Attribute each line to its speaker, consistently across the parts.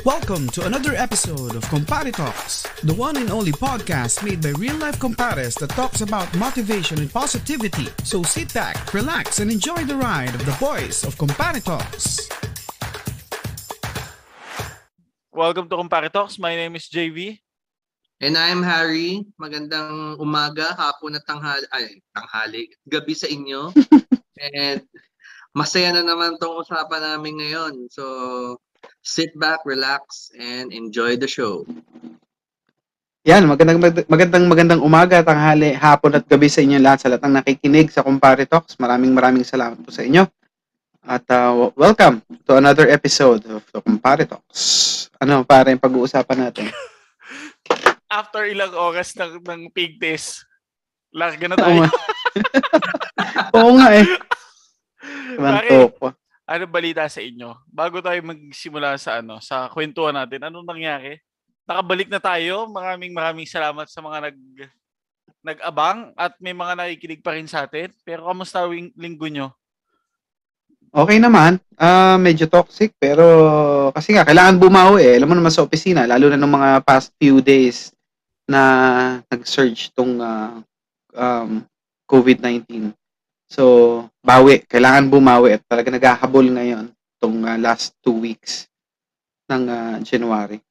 Speaker 1: Welcome to another episode of Compare Talks, the one and only podcast made by real life compares that talks about motivation and positivity. So sit back, relax, and enjoy the ride of the boys of Compare Talks.
Speaker 2: Welcome to Compare Talks. My name is JV.
Speaker 3: And I'm Harry. Magandang umaga, hapon at tanghali, ay, tanghali, gabi sa inyo. And masaya na naman tong usapan namin ngayon. So, sit back, relax, and enjoy the show.
Speaker 4: Yan, magandang magandang magandang umaga, tanghali, hapon at gabi sa inyo lahat sa lahat ng nakikinig sa Compare Talks. Maraming maraming salamat po sa inyo. At uh, welcome to another episode of the Compare Talks. Ano, para yung pag-uusapan natin?
Speaker 2: After ilang oras ng, ng pig test, larga na tayo.
Speaker 4: Oo nga eh. Pa.
Speaker 2: Ano balita sa inyo? Bago tayo magsimula sa ano, sa kwentuhan natin, anong nangyari? Nakabalik na tayo. Maraming maraming salamat sa mga nag nag-abang at may mga nakikinig pa rin sa atin. Pero kamusta wing linggo nyo?
Speaker 4: Okay naman. Ah, medyo toxic pero kasi nga kailangan bumawi eh. Alam mo naman sa opisina, lalo na nung mga past few days na nag-surge tong ah, um, COVID-19. So, bawi. Kailangan bumawi at talaga naghahabol ngayon tong ah, last two weeks ng ah, January.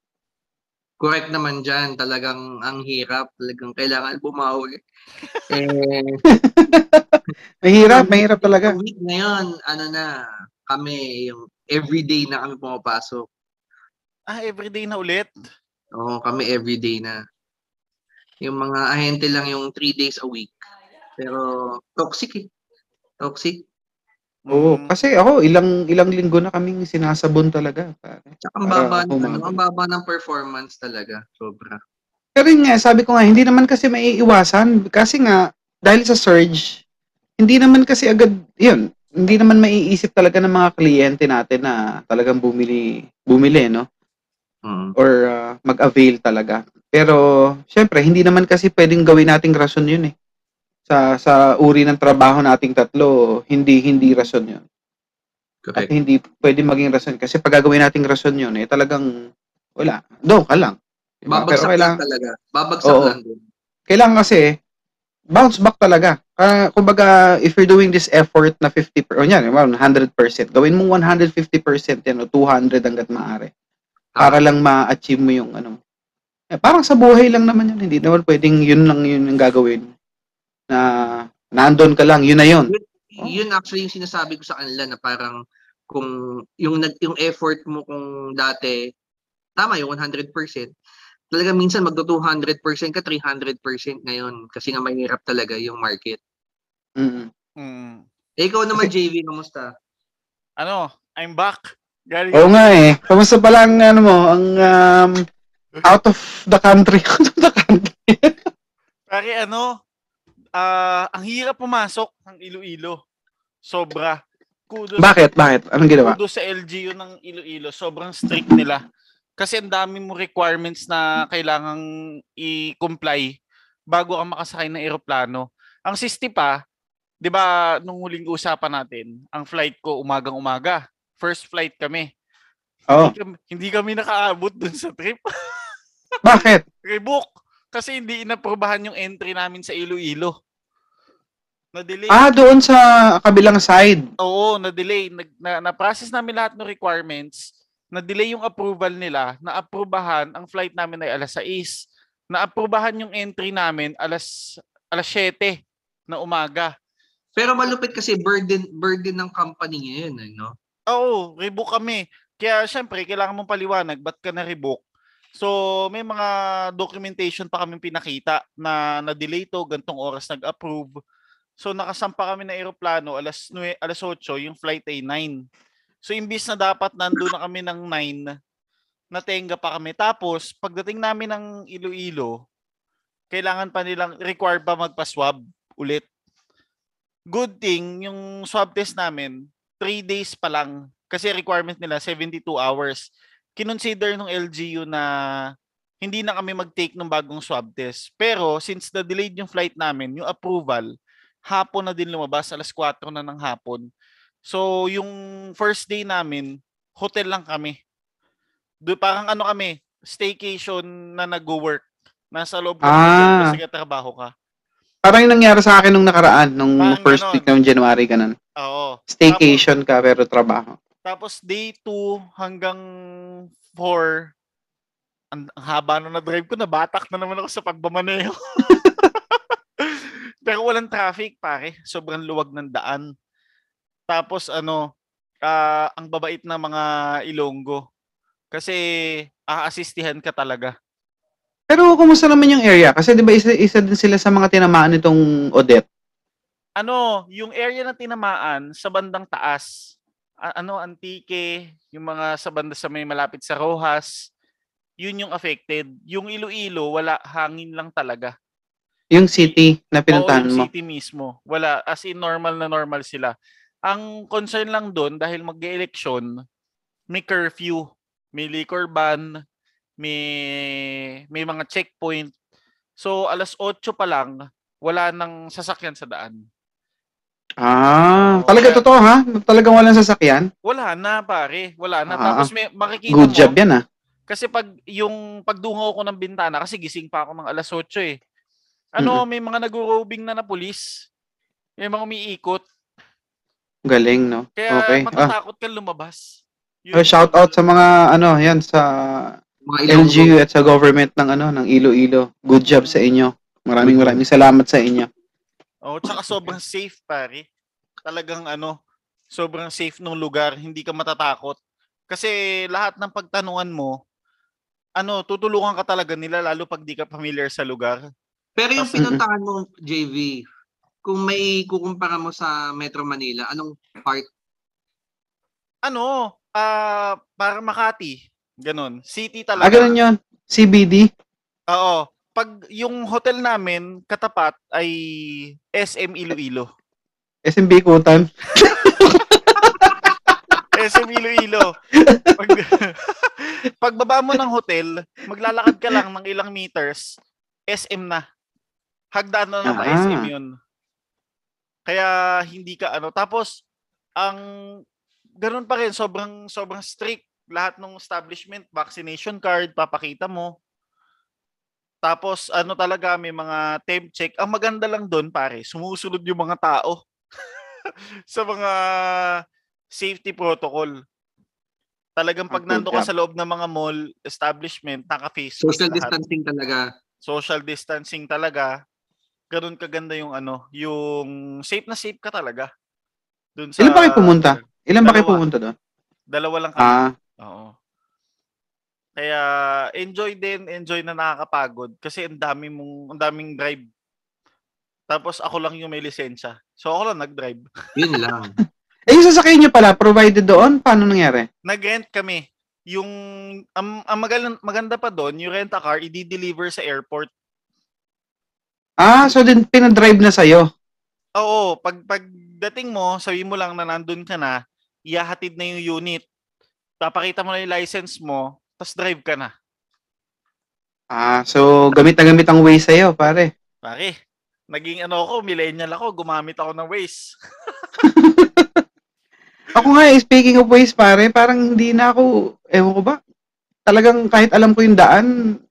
Speaker 3: Correct naman dyan. Talagang ang hirap. Talagang kailangan bumawi. eh,
Speaker 4: Mahirap, mahirap talaga.
Speaker 3: Week ngayon, ano na, kami, yung everyday na kami pumapasok.
Speaker 2: Ah, everyday na ulit?
Speaker 3: Oo, kami everyday na. Yung mga ahente lang yung three days a week. Pero toxic eh. Toxic.
Speaker 4: Oo,
Speaker 2: Mm,
Speaker 4: kasi ako ilang ilang linggo na kaming sinasabon talaga.
Speaker 3: Tsaka ang
Speaker 4: Para
Speaker 3: baba, ng, ano,
Speaker 4: humabol.
Speaker 3: ang baba ng performance talaga. Sobra.
Speaker 4: Pero nga, sabi ko nga, hindi naman kasi maiiwasan. Kasi nga, dahil sa surge, hindi naman kasi agad, yun, hindi naman maiisip talaga ng mga kliyente natin na talagang bumili, bumili, no?
Speaker 3: Mm.
Speaker 4: Or ah, mag-avail talaga. Pero, syempre, hindi naman kasi pwedeng gawin nating rason yun eh. Sa, sa uri ng trabaho nating tatlo, hindi, hindi rason. At
Speaker 3: Correct.
Speaker 4: hindi pwede maging rason. Kasi pag gagawin nating rason yun, eh, talagang, wala. Doon ka lang. Diba? Pero
Speaker 3: Babagsak
Speaker 4: kailangan,
Speaker 3: lang talaga. Babagsak
Speaker 4: Oo.
Speaker 3: lang din.
Speaker 4: kailangan kasi bounce back talaga. Ah, kumbaga, if you're doing this effort na 50 per, o yan, well, 100%, gawin mo 150% yan o 200 hanggat maaari. Para lang ma-achieve mo yung ano. Eh, parang sa buhay lang naman yun. Hindi naman pwedeng yun lang yun yung gagawin. Na nandun ka lang, yun na yun. Oh.
Speaker 3: Yun actually yung sinasabi ko sa kanila na parang kung yung nag yung effort mo kung dati tama yung 100%. Talaga minsan magdo 200% ka 300% ngayon kasi nga mahirap talaga yung market.
Speaker 4: Mm.
Speaker 2: mm.
Speaker 3: Eh, ikaw naman JV kamusta?
Speaker 2: Ano, I'm back. Galing
Speaker 4: Oo nga eh. Kamusta pala ang ano mo, ang um, out of the country. Out of the country.
Speaker 2: Pare ano, ah ang hirap pumasok ng Iloilo. Sobra. Kudos,
Speaker 4: Bakit? Bakit? Anong ginawa?
Speaker 2: kudos sa LGU ng Iloilo. Sobrang strict nila. Kasi ang dami mo requirements na kailangang i-comply bago ka makasakay ng eroplano. Ang sisti pa, 'di ba, nung huling usapan natin, ang flight ko umagang-umaga. First flight kami.
Speaker 4: Oo.
Speaker 2: Hindi kami, hindi kami nakaabot dun sa trip.
Speaker 4: Bakit?
Speaker 2: Rebook. Kasi hindi inaprubahan yung entry namin sa Iloilo. Na-delay.
Speaker 4: Ah, doon sa kabilang side.
Speaker 2: Oo, na-delay. Nag, na, na-process namin lahat ng requirements. Na-delay yung approval nila. Na-aprubahan, ang flight namin ay alas 6. Na-aprubahan yung entry namin alas, alas 7 na umaga.
Speaker 3: Pero malupit kasi burden burden ng company ngayon, eh, no?
Speaker 2: Oo, rebook kami. Kaya syempre, kailangan mong paliwanag, ba't ka na-rebook? So, may mga documentation pa kami pinakita na na-delay to, gantong oras nag-approve. So, nakasampa kami na eroplano, alas, 9, alas 8, yung flight ay 9. So, imbis na dapat nandun na kami ng 9, natenga pa kami. Tapos, pagdating namin ng Iloilo, kailangan pa nilang, required pa magpa-swab ulit. Good thing, yung swab test namin, 3 days pa lang. Kasi requirement nila, 72 hours. Kinonsider ng LGU na hindi na kami mag-take ng bagong swab test. Pero since na-delayed yung flight namin, yung approval, hapon na din lumabas, alas 4 na ng hapon. So yung first day namin, hotel lang kami. Do, parang ano kami, staycation na nag-work. Nasa loob
Speaker 4: Ah.
Speaker 2: kasi trabaho ka.
Speaker 4: Parang yung nangyari sa akin nung nakaraan, nung
Speaker 2: Parang
Speaker 4: first
Speaker 2: ganon.
Speaker 4: week ng January, ganun.
Speaker 2: Oo.
Speaker 4: Staycation ka, pero trabaho.
Speaker 2: Tapos day 2 hanggang 4, ang, ang haba na na-drive ko, nabatak na naman ako sa pagbamaneho. Pero walang traffic, pare. Sobrang luwag ng daan. Tapos ano, ah, ang babait na mga Ilonggo. Kasi aasistihan ka talaga.
Speaker 4: Pero kumusta naman yung area? Kasi di ba isa, isa din sila sa mga tinamaan nitong Odette?
Speaker 2: Ano, yung area na tinamaan sa bandang taas, ano, Antique, yung mga sa banda sa may malapit sa Rojas, yun yung affected. Yung Iloilo, wala, hangin lang talaga.
Speaker 4: Yung city na
Speaker 2: Oo,
Speaker 4: pinuntahan
Speaker 2: yung
Speaker 4: mo.
Speaker 2: city mismo. Wala, as in normal na normal sila. Ang concern lang doon, dahil mag-election, may curfew, may liquor ban, may, may mga checkpoint. So, alas 8 pa lang, wala nang sasakyan sa daan.
Speaker 4: Ah,
Speaker 2: Oo,
Speaker 4: talaga
Speaker 2: kaya-
Speaker 4: totoo ha? Talagang walang sasakyan?
Speaker 2: Wala na, pare. Wala na.
Speaker 4: Ah,
Speaker 2: Tapos may makikita
Speaker 4: Good
Speaker 2: mo,
Speaker 4: job yan ah.
Speaker 2: kasi pag yung pagdungaw ko ng bintana, kasi gising pa ako ng alas 8 eh. Ano, may mga nag-roving na na pulis. May mga umiikot.
Speaker 4: Galing, no?
Speaker 2: Kaya
Speaker 4: Okay. Ah,
Speaker 2: matatakot kang lumabas. Yun
Speaker 4: oh, shout out sa mga, ano, yan, sa
Speaker 3: Mga.
Speaker 4: LGU at sa government ng, ano, ng Iloilo. Good job sa inyo. Maraming maraming salamat sa inyo.
Speaker 2: Oh, tsaka sobrang safe, pare. Talagang ano, sobrang safe ng lugar, hindi ka matatakot. Kasi lahat ng pagtanungan mo, ano, tutulungan ka talaga nila lalo pag di ka familiar sa lugar.
Speaker 3: Pero yung pinuntahan mo, JV, kung may kukumpara mo sa Metro Manila, anong part?
Speaker 2: Ano, ah, para Makati, ganun. City
Speaker 4: Ah,
Speaker 2: talaga.
Speaker 4: ganun yun. CBD.
Speaker 2: Oo. Pag yung hotel namin katapat ay SM Iloilo.
Speaker 4: SMB Kutan.
Speaker 2: SM Iloilo. Pag, pagbaba mo ng hotel, maglalakad ka lang ng ilang meters, SM na. Hagdaan na ng
Speaker 4: Ah.
Speaker 2: SM yun. Kaya hindi ka ano. Tapos, ang ganun pa rin, sobrang, sobrang strict. Lahat ng establishment, vaccination card, papakita mo. Tapos, ano talaga, may mga temp check. Ang maganda lang doon, pare, sumusunod yung mga tao sa mga safety protocol. Talagang pag nando ka sa loob ng mga mall, establishment, naka-face mask
Speaker 3: Social
Speaker 2: lahat.
Speaker 3: distancing talaga.
Speaker 2: Social distancing talaga. Ganun kaganda yung ano, yung safe na safe ka talaga. Dun sa
Speaker 4: Ilan ba kayo pumunta? Ilan ba kayo
Speaker 2: Dalawa.
Speaker 4: pumunta doon?
Speaker 2: Dalawa lang kami.
Speaker 4: Ah,
Speaker 2: Oo. Kaya enjoy din, enjoy na nakakapagod kasi ang dami mong ang daming drive. Tapos ako lang yung may lisensya. So ako lang nag-drive.
Speaker 3: Yun lang.
Speaker 4: eh yung sasakyan nyo pala, provided doon? Paano nangyari?
Speaker 2: Nag-rent kami. Yung ang, ang maganda, maganda pa doon, yung rent a car i-deliver sa airport.
Speaker 4: Ah, so din pinadrive na sa'yo.
Speaker 2: Oo, pag pagdating mo, sabi mo lang na nandun ka na, ihahatid na yung unit. Papakita mo na yung license mo, tapos drive ka na.
Speaker 4: Ah, so gamit na gamit ang way sa'yo, pare.
Speaker 2: Pare, naging ano ako, millennial ako, gumamit ako ng Waze.
Speaker 4: Ako nga, eh, speaking of ways, pare, parang hindi na ako, ewan ko ba, talagang kahit alam ko yung daan,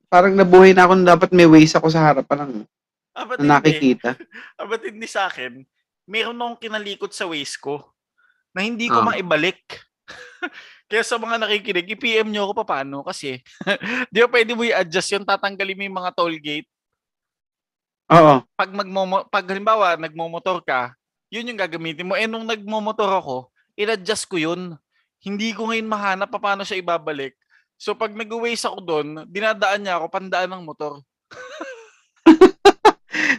Speaker 4: parang nabuhay na ako na dapat may ways ako sa harapan ng
Speaker 2: Ah, ba't
Speaker 4: na nakikita.
Speaker 2: Ah, ba't hindi sa akin? Meron akong kinalikot sa Waze ko na hindi ko
Speaker 3: Ah.
Speaker 2: maibalik. Kaya sa mga nakikinig, i-PM nyo ako paano kasi di ba pwede mo i-adjust yun, tatanggalin mo yung mga toll gate.
Speaker 4: Oo.
Speaker 2: Pag, magmomo, pag halimbawa, nagmomotor ka, yun yung gagamitin mo. Eh, nung nagmomotor ako, in-adjust ko yun. Hindi ko ngayon mahanap pa paano siya ibabalik. So, pag nag-waze ako doon, dinadaan niya ako, pandaan ng motor.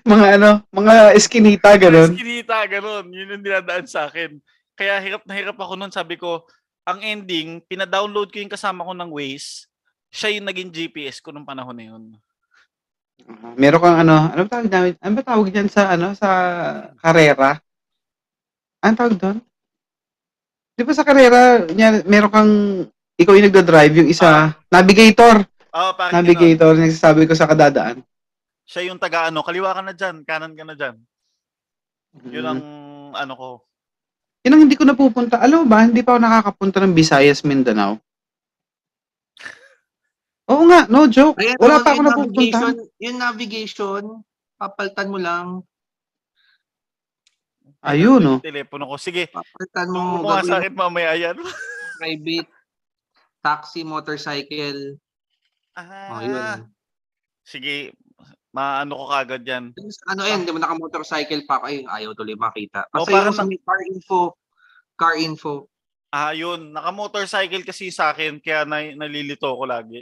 Speaker 4: Mga ano, mga eskinita, ganun.
Speaker 2: Kinita, ganun. Yun yung dinadaan sa akin. Kaya hirap na hirap ako nun. Sabi ko, ang ending, pina-download ko yung kasama ko ng Waze. Siya yung naging GPS ko nung panahon na yun.
Speaker 4: Ah, Meron kang ano, ano ba tawag namin? Ano ba tawag dyan sa ano, sa karera? Ano tawag doon? Di ba sa karera, niya, meron kang, ikaw yung nagda-drive, yung isa, navigator.
Speaker 2: Oo, parang ganun.
Speaker 4: Navigator, nagsasabi ko sa kadadaan.
Speaker 2: Siya yung taga ano, kaliwa ka na dyan, kanan ka na dyan. Yun ang
Speaker 4: Mm.
Speaker 2: ano ko.
Speaker 4: Yun ang hindi ko napupunta. Alam mo ba, hindi pa ako nakakapunta ng Visayas, Mindanao. Oo nga, no joke.
Speaker 3: Ayan,
Speaker 4: Wala pa ako
Speaker 3: navigation, yung navigation, papalitan mo lang.
Speaker 4: Ayun, no.
Speaker 2: Telepono ko. Sige,
Speaker 3: Papalitan mo.
Speaker 2: kung sa akin mamaya yan.
Speaker 3: private, taxi, motorcycle.
Speaker 2: Ah,
Speaker 3: Oh, yun.
Speaker 2: Sige, maano ko kagad yan.
Speaker 3: Ano yan, di mo naka-motorcycle pa ako. Ay, ayaw tuloy makita.
Speaker 2: Oh,
Speaker 3: Kasi
Speaker 2: parang
Speaker 3: yung sa may car info, car info.
Speaker 2: Ah, yun. Naka-motorcycle kasi sa akin, kaya na, nalilito ko lagi.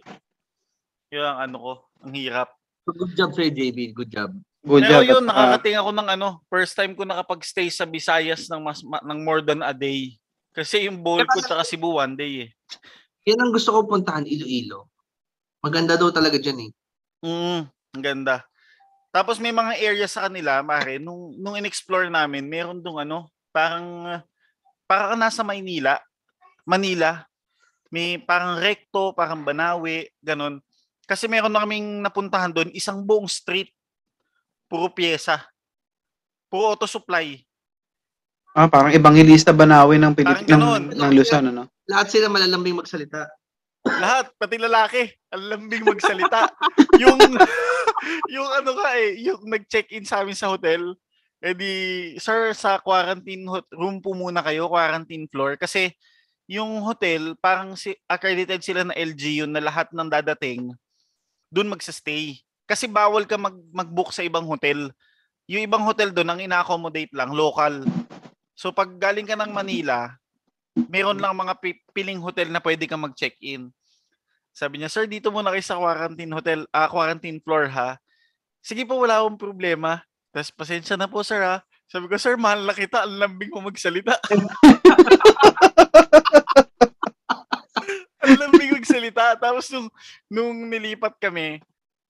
Speaker 2: Yun ang ano ko, ang hirap.
Speaker 3: Good job sa'yo, JB. Good job.
Speaker 4: Good
Speaker 2: Pero
Speaker 4: job.
Speaker 2: yun,
Speaker 4: At,
Speaker 2: nakakating ako ng ano, first time ko nakapag-stay sa Visayas ng, mas, ma- ng more than a day. Kasi yung bowl ko tsaka Cebu one day eh.
Speaker 3: Yan ang gusto ko puntahan, Iloilo. Maganda daw talaga dyan eh.
Speaker 2: Mm, ang ganda. Tapos may mga area sa kanila, mare, nung, nung in-explore namin, meron dong ano, parang, parang nasa Maynila, Manila, may parang recto, parang Banawe, ganun. Kasi meron na kaming napuntahan doon, isang buong street, puro pyesa, puro auto supply.
Speaker 4: ah, parang ebangelista Banawe ng
Speaker 2: Parang
Speaker 4: Pilip ng, ng Luzon, ano?
Speaker 3: Lahat sila malalambing magsalita.
Speaker 2: Lahat, pati lalaki, ang lambing magsalita. yung, yung ano ka eh, yung nag-check-in sa amin sa hotel, eh di, sir, sa quarantine room po muna kayo, quarantine floor. Kasi yung hotel, parang si, accredited sila na LGU na lahat ng dadating, dun magsastay. Kasi bawal ka mag, mag-book sa ibang hotel. Yung ibang hotel doon, ang ina-accommodate lang, local. So pag galing ka ng Manila, meron lang mga pi- piling hotel na pwede kang mag-check-in. Sabi niya, sir, dito muna kayo sa quarantine hotel, ah, quarantine floor ha. Sige po, wala akong problema. Tapos, pasensya na po, sir ha. Sabi ko, sir, mahal na kita. Ang lambing mo magsalita. Ang lambing magsalita. Tapos, nung, nung nilipat kami,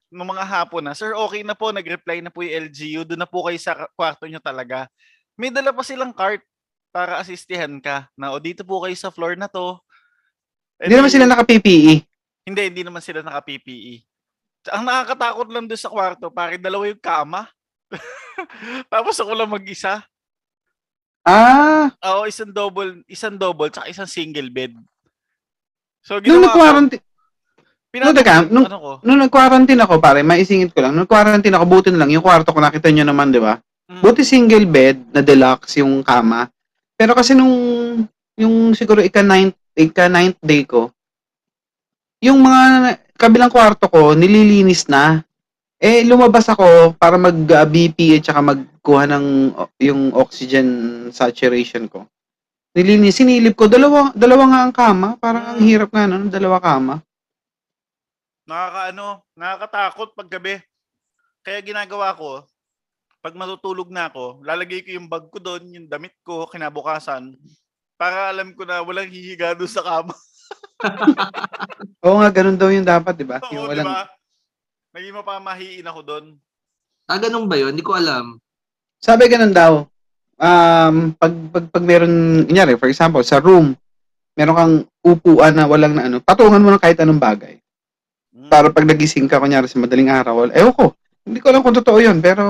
Speaker 2: nung mga hapon na, sir, okay na po. Nag-reply na po yung LGU. Doon na po kayo sa kwarto nyo talaga. May dala pa silang cart para asistihan ka. Na, o dito po kayo sa floor na to.
Speaker 4: Hindi naman sila naka-PPE.
Speaker 2: Hindi, hindi naman sila naka-PPE. Ang nakakatakot lang doon sa kwarto, pare dalawa yung kama. Tapos ako lang mag-isa.
Speaker 4: Ah,
Speaker 2: Oo, isang double, isang double, tsaka isang single bed. So,
Speaker 4: nung
Speaker 2: ginawa ko,
Speaker 4: nag-quarantine,
Speaker 2: pinatong
Speaker 4: teka, nung-
Speaker 2: ano ko,
Speaker 4: nung nag-quarantine ako, pare, maisingit ko lang. Nung quarantine ako, buti na lang, yung kwarto ko, nakita nyo naman, di ba?
Speaker 2: mm,
Speaker 4: Buti single bed na deluxe yung kama. Pero kasi nung, yung siguro ika-ninth, ika-ninth day ko, yung mga kabilang kwarto ko, nililinis na. Eh, lumabas ako para mag-BP at saka magkuha ng yung oxygen saturation ko. Nilinis, sinilip ko, dalawa, dalawa nga ang kama. Parang ang hirap nga, no? Dalawa kama.
Speaker 2: nakakaano, nakakatakot pag gabi. Kaya ginagawa ko, pag matutulog na ako, lalagay ko yung bag ko doon, yung damit ko, kinabukasan, para alam ko na walang hihiga doon sa kama.
Speaker 4: Oo nga, ganun daw yung dapat, di ba?
Speaker 2: Oo,
Speaker 4: Yung walang,
Speaker 2: ba? Naging mapamahiin ako doon.
Speaker 3: Ah, ganun ba yun? Hindi ko alam.
Speaker 4: Sabi ganun daw, um, pag, pag, pag meron, kunyari, for example, sa room, meron kang upuan na walang na ano, patungan mo ng kahit anong bagay.
Speaker 2: Mm.
Speaker 4: Para pag nagising ka, kunyari, sa madaling araw, ewan ko, hindi ko alam kung totoo yun, pero,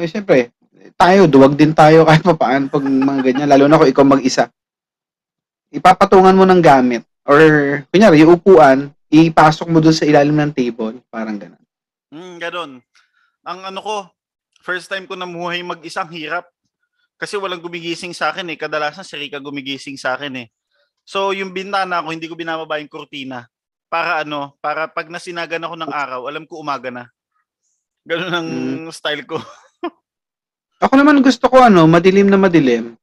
Speaker 4: eh, syempre, tayo, duwag din tayo kahit pa paano pag mga ganyan, lalo na kung ikaw mag-isa. Ipapatungan mo ng gamit, or, kunyari, yung upuan, ipasok mo dun sa ilalim ng table, parang ganun.
Speaker 2: Mm, ganun. Ang ano ko, first time ko namuhay mag-isang hirap. Kasi walang gumigising sa akin eh. Kadalasan si Rika gumigising sa akin eh. So yung bintana ko, hindi ko binababa yung kurtina. Para ano, para pag nasinagan ako ng araw, alam ko umaga na. Ganun ang style ko.
Speaker 4: Ako naman gusto ko ano, madilim na madilim.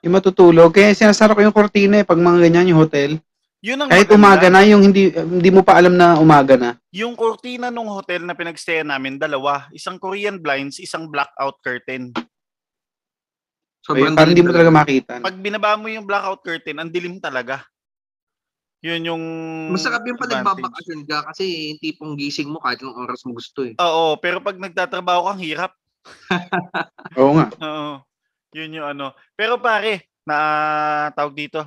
Speaker 4: Yung matutulog. Kaya sinasara ko yung kortina eh, pag mga ganyan yung hotel.
Speaker 2: Yun ang
Speaker 4: Kahit
Speaker 2: maganda.
Speaker 4: umaga na, yung hindi hindi mo pa alam na umaga na.
Speaker 2: Yung kurtina nung hotel na pinagstayan namin, dalawa. Isang Korean blinds, isang blackout curtain.
Speaker 3: Sobrang
Speaker 4: Ayun, parang hindi mo talaga makita.
Speaker 2: Pag binaba mo yung blackout curtain, ang dilim talaga. Yun yung
Speaker 3: Masarap yung pag
Speaker 2: advantage.
Speaker 3: nagbabakasyon ka kasi yung tipong gising mo kahit anong oras mo gusto eh.
Speaker 2: Oo, pero pag nagtatrabaho kang hirap.
Speaker 4: Oo nga.
Speaker 2: Oo. Yun yung ano. Pero pare, na tawag dito.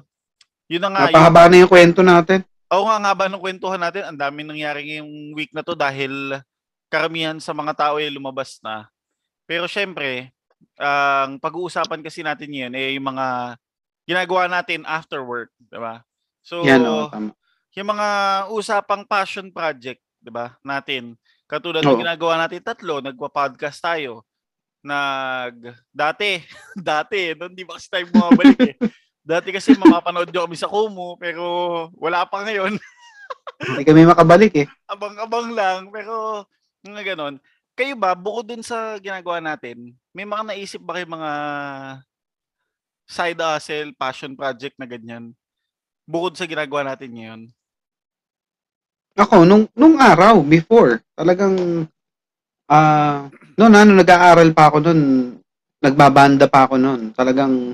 Speaker 2: Yun na nga. Yung,
Speaker 4: Napahaba na yung kwento natin.
Speaker 2: oo nga nga ba nung kwentuhan natin, ang daming nangyari ngayong week na to dahil karamihan sa mga tao ay lumabas na. Pero syempre, ang pag-uusapan kasi natin ngayon eh yung mga ginagawa natin after work, di ba? So,
Speaker 4: Yan, tama.
Speaker 2: yung mga usapang passion project, 'di ba? Natin. Katulad ng
Speaker 4: Oo.
Speaker 2: ginagawa natin tatlo, nagpa-podcast tayo. Nag dati, dati, noon di ba kasi tayo bumabalik eh. Dati kasi mapapanood nyo kami sa Kumu, pero wala pa ngayon.
Speaker 4: Hindi kami makabalik eh.
Speaker 2: Abang-abang lang, pero nga ganon. Kayo ba, bukod dun sa ginagawa natin, may mga naisip ba kayo mga side hustle, passion project na ganyan? Bukod sa ginagawa natin ngayon.
Speaker 4: Ako, nung, nung araw, before, talagang, ah, noon ano, nag-aaral pa ako noon, nagbabanda pa ako noon. Talagang,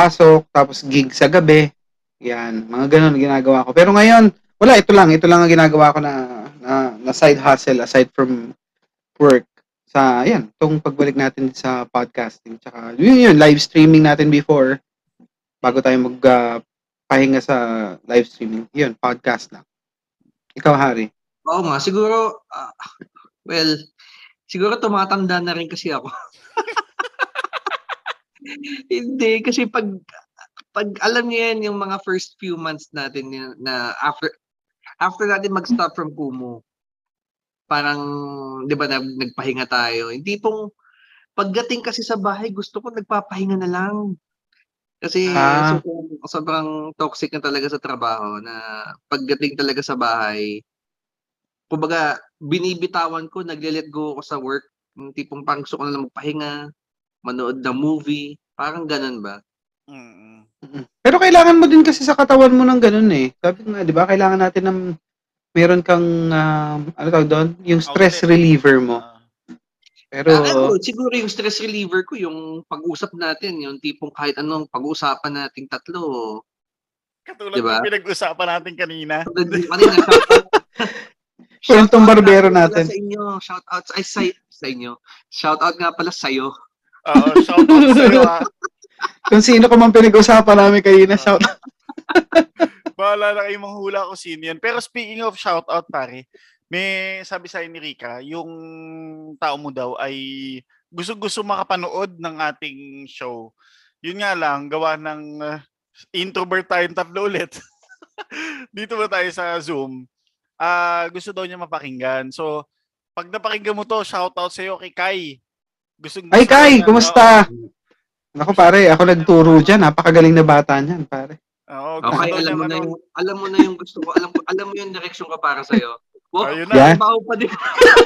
Speaker 4: pasok, tapos gig sa gabi, yan, mga ganun ginagawa ko. Pero ngayon, wala, ito lang, ito lang ang ginagawa ko na, na, na side hustle aside from work. Sa, yan, tong pagbalik natin sa podcasting. Tsaka, yun yun, live streaming natin before, bago tayo mag, ah, pahinga sa live streaming. Yun, podcast lang. Ikaw, Harry.
Speaker 3: Oo nga, siguro, ah, well, siguro tumatanda na rin kasi ako. Hindi, kasi pag, pag alam niyo yan, yung mga first few months natin na, na after, after natin mag-stop from Kumu, parang, di ba, nag, nagpahinga tayo. Hindi pong, pagdating kasi sa bahay, gusto ko nagpapahinga na lang. Kasi
Speaker 4: Ah.
Speaker 3: sobrang, sobrang toxic na talaga sa trabaho na pagdating talaga sa bahay, kumbaga, binibitawan ko, nagle-let go ako sa work. Yung tipong parang gusto ko na lang magpahinga, manood ng movie, parang ganun ba?
Speaker 2: Mm.
Speaker 4: Pero kailangan mo din kasi sa katawan mo ng ganun eh. Sabi nga, di ba, kailangan natin ng meron kang, ah, ano tawag doon? Yung stress
Speaker 2: Outlet.
Speaker 4: reliever mo.
Speaker 2: Ah.
Speaker 4: Pero,
Speaker 3: Ah, ano, siguro yung stress reliever ko, yung pag-usap natin, yung tipong kahit anong pag-usapan nating tatlo.
Speaker 2: katulad
Speaker 3: Diba?
Speaker 2: ng pinag-usapan natin kanina.
Speaker 3: Kanina,
Speaker 4: Kwentong barbero natin.
Speaker 3: Sa inyo, shout out ay sa, sa inyo. Shout out nga pala sa iyo.
Speaker 2: Oo, shout out sa'yo ah.
Speaker 4: kung sino ko man pinag-usapan namin kanina, shout out.
Speaker 2: Bahala na kayo manghula ko sino yan. Pero speaking of shout out pare, may sabi sa ni Rika, yung tao mo daw ay gusto-gusto makapanood ng ating show. Yun nga lang, gawa ng uh, introvert tayong tatlo ulit. Dito ba tayo sa Zoom? Ah, gusto daw niya mapakinggan. So, pag napakinggan mo to, shout out sa iyo kay Kai. Gusto,
Speaker 4: Ay,
Speaker 2: gusto
Speaker 4: Kai,
Speaker 2: niya-
Speaker 4: kumusta? Ako pare, ako nagturo dyan. Napakagaling na bata niyan, pare.
Speaker 2: Oo,
Speaker 3: Okay, alam mo na
Speaker 2: ano-
Speaker 3: yung alam mo na yung gusto ko. Alam ko alam mo yung direction ko para sa iyo. Wow,
Speaker 2: Ayun na.
Speaker 4: Yan.
Speaker 3: trabaho pa din.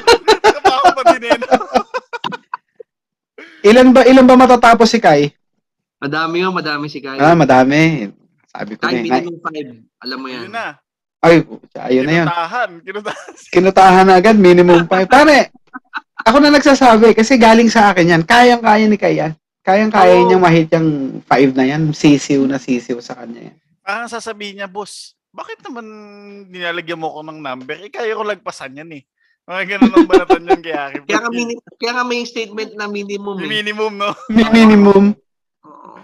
Speaker 2: Trabaho pa din eh.
Speaker 4: Ilan ba, ilan ba matatapos si Kai?
Speaker 3: Madami yun, madami si Kai.
Speaker 4: Ah, madami. Sabi ko na
Speaker 3: Kai
Speaker 4: eh. Ay,
Speaker 3: minimum 5. Alam mo yan.
Speaker 2: Yun na.
Speaker 4: ay, ayun na yun.
Speaker 2: Kinutahan. Kinutahan.
Speaker 4: Kinutahan na agad, minimum 5. Pare, ako na nagsasabi kasi galing sa akin yan. Kayang-kaya ni Kai yan. Kayang-kaya
Speaker 3: Oo.
Speaker 4: niyang mahit yung 5 na yan. Sisiw na sisiw sa kanya yan.
Speaker 2: Parang sasabihin niya, boss, bakit naman nilalagyan mo ko ng number? Eh, kaya ko lagpasan yan eh. Mga ganun ang balatan yan kay Akip.
Speaker 3: Kaya nga, mini, kaya nga may statement na minimum. Eh.
Speaker 2: minimum, no?
Speaker 4: Mi- Minimum.
Speaker 3: Oo.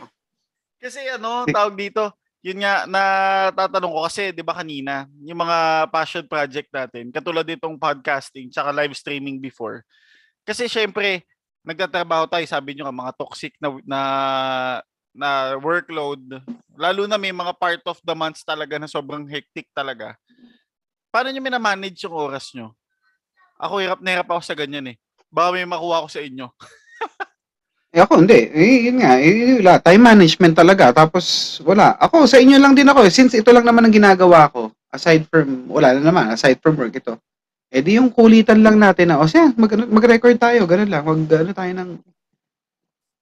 Speaker 2: Kasi ano, tawag dito, yun nga, natatanong ko kasi, di ba kanina, yung mga passion project natin, katulad ditong podcasting, tsaka live streaming before. Kasi syempre, nagtatrabaho tayo, sabi nyo mga toxic na, na, na workload, lalo na may mga part of the months talaga na sobrang hectic talaga. Paano nyo minamanage yung oras nyo? Ako, hirap na hirap ako sa ganyan eh. Baka may makuha ko sa inyo.
Speaker 4: Eh ako hindi. Eh, yun nga. Eh, wala. Time management talaga. Tapos wala. Ako, sa inyo lang din ako. eh. Since ito lang naman ang ginagawa ko. Aside from, wala na naman. Aside from work ito. Eh di yung kulitan lang natin na, o siya, mag, mag-record tayo. Ganun lang. Mag, ano tayo ng,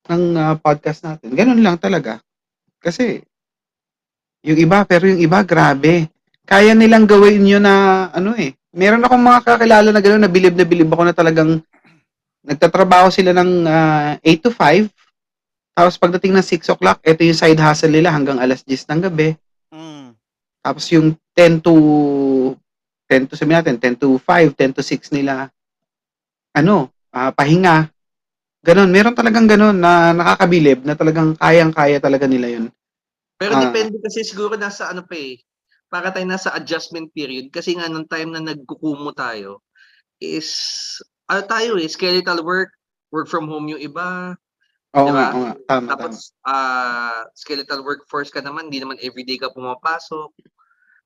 Speaker 4: ng ah, podcast natin. Ganun lang talaga. Kasi, yung iba, pero yung iba, grabe. Kaya nilang gawin yun na, ano eh. Meron akong mga kakilala na gano'n, na bilib na bilib ako na talagang nagtatrabaho sila ng ah, 8 to 5. Tapos pagdating ng 6 o'clock, ito yung side hustle nila hanggang alas 10 ng gabi.
Speaker 2: Mm.
Speaker 4: Tapos yung 10 to 10 to sabi natin, 10 to 5, 10 to 6 nila ano, ah, pahinga. Ganon, meron talagang ganon na nakakabilib na talagang kayang-kaya talaga nila yun.
Speaker 3: Pero
Speaker 4: Ah.
Speaker 3: depende kasi siguro nasa ano pa eh. Para tayo nasa adjustment period. Kasi nga nung time na nagkukumo tayo is ano tayo eh, skeletal work, work from home yung iba.
Speaker 4: Oo
Speaker 3: Diba?
Speaker 4: nga, oo nga. Tama, tama.
Speaker 3: Tapos ah skeletal workforce ka naman, hindi naman everyday ka pumapasok.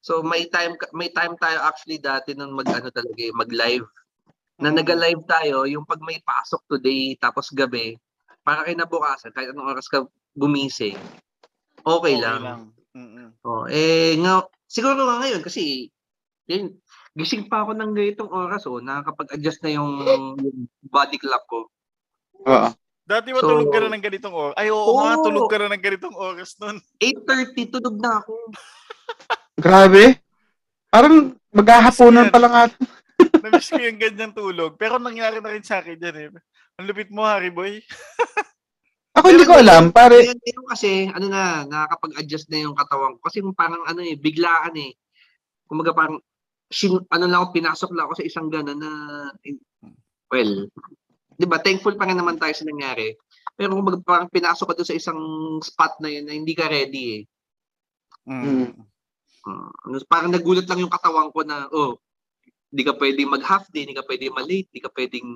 Speaker 3: So may time ka- may time tayo actually dati nung mag-ano talaga, eh, mag-live. Na
Speaker 2: Mm.
Speaker 3: nag-live tayo, yung pag may pasok today tapos gabi, para kinabukasan kahit anong oras ka gumising, okay, lang.
Speaker 2: Mm-mm.
Speaker 3: Oh, eh nga siguro nga ngayon kasi yun, gising pa ako ng ganitong oras oh, nakakapag-adjust na yung, yung body clock ko.
Speaker 4: Oo.
Speaker 2: Dati ba
Speaker 3: So-
Speaker 2: tulog ka na ng ganitong oras? Ay, oo nga,
Speaker 3: Oo.
Speaker 2: tulog ka na ng ganitong oras nun.
Speaker 3: 8:30 tulog na ako.
Speaker 4: Grabe. Parang maghahaponan pa lang ata.
Speaker 2: Namiss ko yung ganyang tulog. Pero nangyari na rin sa akin dyan eh. Ang lupit mo, Harry Boy.
Speaker 4: Ako hindi ko alam, pare.
Speaker 3: Ngayon, ngayon kasi ano na, nakakapag-adjust na yung katawan ko kasi parang ano eh, biglaan eh. Kumaga parang sin, ano lang ako, pinasok lang ako sa isang gana na well, 'di ba? Thankful pa rin naman tayo sa nangyari. Pero kumbaga parang pinasok ka doon sa isang spot na yun na hindi ka ready eh.
Speaker 2: Mm.
Speaker 3: Uh, ano, parang nagulat lang yung katawan ko na, oh, hindi ka pwedeng mag-half day, hindi ka pwedeng ma-late, hindi ka pwedeng,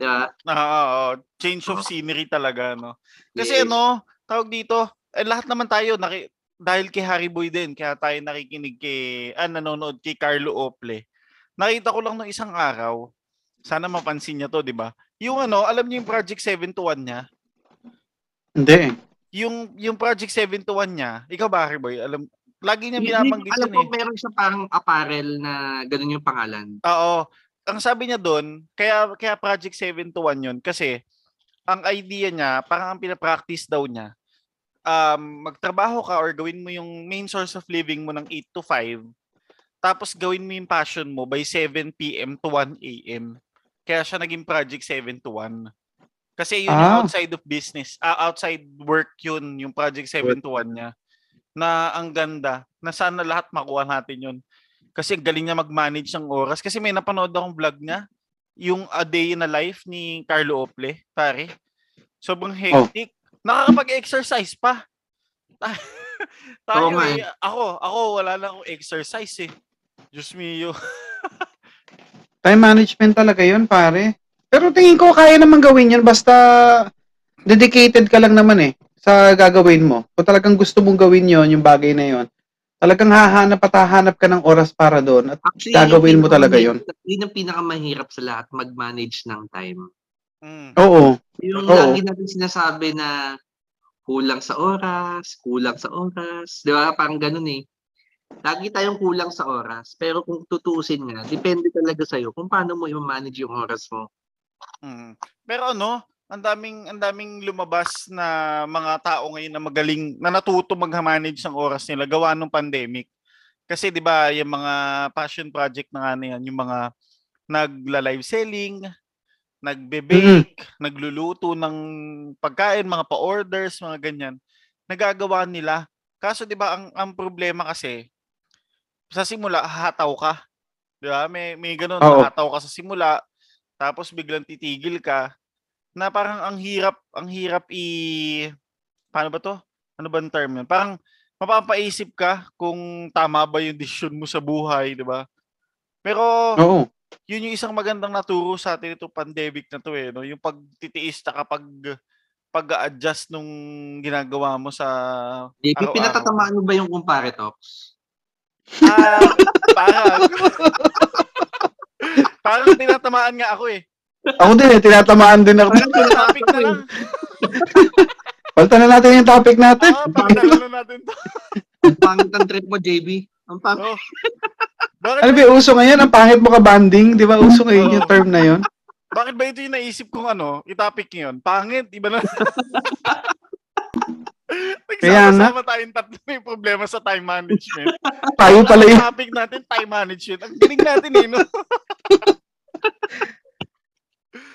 Speaker 3: yeah,
Speaker 2: Ah, ah, ah. change of scenery talaga, no? Kasi
Speaker 3: Yes.
Speaker 2: ano, tawag dito, eh, lahat naman tayo, naki, dahil kay Harry Boy din, kaya tayo nakikinig kay, ah, nanonood kay Carlo Ople. Nakita ko lang nung isang araw, sana mapansin niya to, di ba? Yung ano, alam niyo yung Project 7 to 1 niya?
Speaker 4: Hindi.
Speaker 2: Yung, yung Project 7 to 1 niya, ikaw ba, Harry Boy? Alam, lagi niya binabanggit
Speaker 3: alam
Speaker 2: yun
Speaker 3: ko
Speaker 2: eh.
Speaker 3: meron siya parang apparel na ganun yung pangalan.
Speaker 2: Oo. Ang sabi niya doon, kaya kaya Project 7 to 1 'yun kasi ang idea niya, parang ang pinapractice daw niya, um, magtrabaho ka or gawin mo yung main source of living mo ng 8 to 5, tapos gawin mo yung passion mo by 7 p.m. to 1 a.m. Kaya siya naging Project 7 to 1. Kasi yun yung
Speaker 4: Ah.
Speaker 2: outside of business, ah, outside work yun, yung Project 7 to 1 niya. Na ang ganda, na sana lahat makuha natin yun. Kasi galing niya mag-manage ng oras. Kasi may napanood akong vlog niya, yung A Day in a Life ni Carlo Ople, pare. Sobrang hectic. Nakakapag-exercise pa. Tayo eh, ako, ako wala lang akong exercise eh. Diyos mio.
Speaker 4: Time management talaga yun, pare. Pero tingin ko kaya naman gawin yun basta dedicated ka lang naman eh sa gagawin mo. Kung talagang gusto mong gawin yon yung bagay na yon talagang hahanap at hahanap ka ng oras para doon at
Speaker 3: Actually,
Speaker 4: gagawin mo talaga
Speaker 3: pinakamahirap- Yun yung pinakamahirap sa lahat, mag-manage ng time.
Speaker 2: Mm.
Speaker 4: Oo.
Speaker 3: Yung
Speaker 4: Oo.
Speaker 3: lagi natin sinasabi na kulang sa oras, kulang sa oras. Di ba? Parang ganun eh. Lagi tayong kulang sa oras. Pero kung tutuusin nga, depende talaga sa'yo kung paano mo i-manage yung oras mo.
Speaker 2: Mm. Pero ano, ang daming ang daming lumabas na mga tao ngayon na magaling na natuto mag-manage ng oras nila gawa ng pandemic. Kasi 'di ba, yung mga passion project na nga na yan, yung mga nagla-live selling, nagbe-bake, nagluluto ng pagkain, mga pa-orders, mga ganyan. Nagagawa nila. Kaso 'di ba ang ang problema kasi sa simula hahataw ka. 'Di ba? May may ganun,
Speaker 4: Oo.
Speaker 2: hahataw ka sa simula, tapos biglang titigil ka na parang ang hirap ang hirap i paano ba to? Ano ba ang term yun? Parang mapapaisip ka kung tama ba yung desisyon mo sa buhay, di ba? Pero
Speaker 4: Oo.
Speaker 2: yun yung isang magandang naturo sa atin itong pandemic na to eh, no? Yung pagtitiis na kapag pag-adjust nung ginagawa mo sa Araw-araw.
Speaker 3: pinatatamaan mo ba yung kumpare talks?
Speaker 2: ah, parang parang tinatamaan nga ako eh.
Speaker 4: Ako din eh, tinatamaan din ako.
Speaker 3: Parang
Speaker 2: Topic na lang.
Speaker 4: Palta na natin yung topic natin.
Speaker 2: Ah, na natin to.
Speaker 3: Ang pangit ang trip mo, JB. Ang pangit.
Speaker 2: Oh. Bakit
Speaker 4: Ano ba yung uso ngayon? Ang pangit mo ka banding, di ba? Uso ngayon yung
Speaker 2: Oo.
Speaker 4: term na yun.
Speaker 2: Bakit ba ito yung naisip kong ano, i-topic ngayon? Pangit, iba na. Nagsama-sama tayong tatlo may problema sa time management.
Speaker 4: Tayo pala
Speaker 2: Ang
Speaker 4: yun.
Speaker 2: topic natin, time management. Ang galing natin eh, no?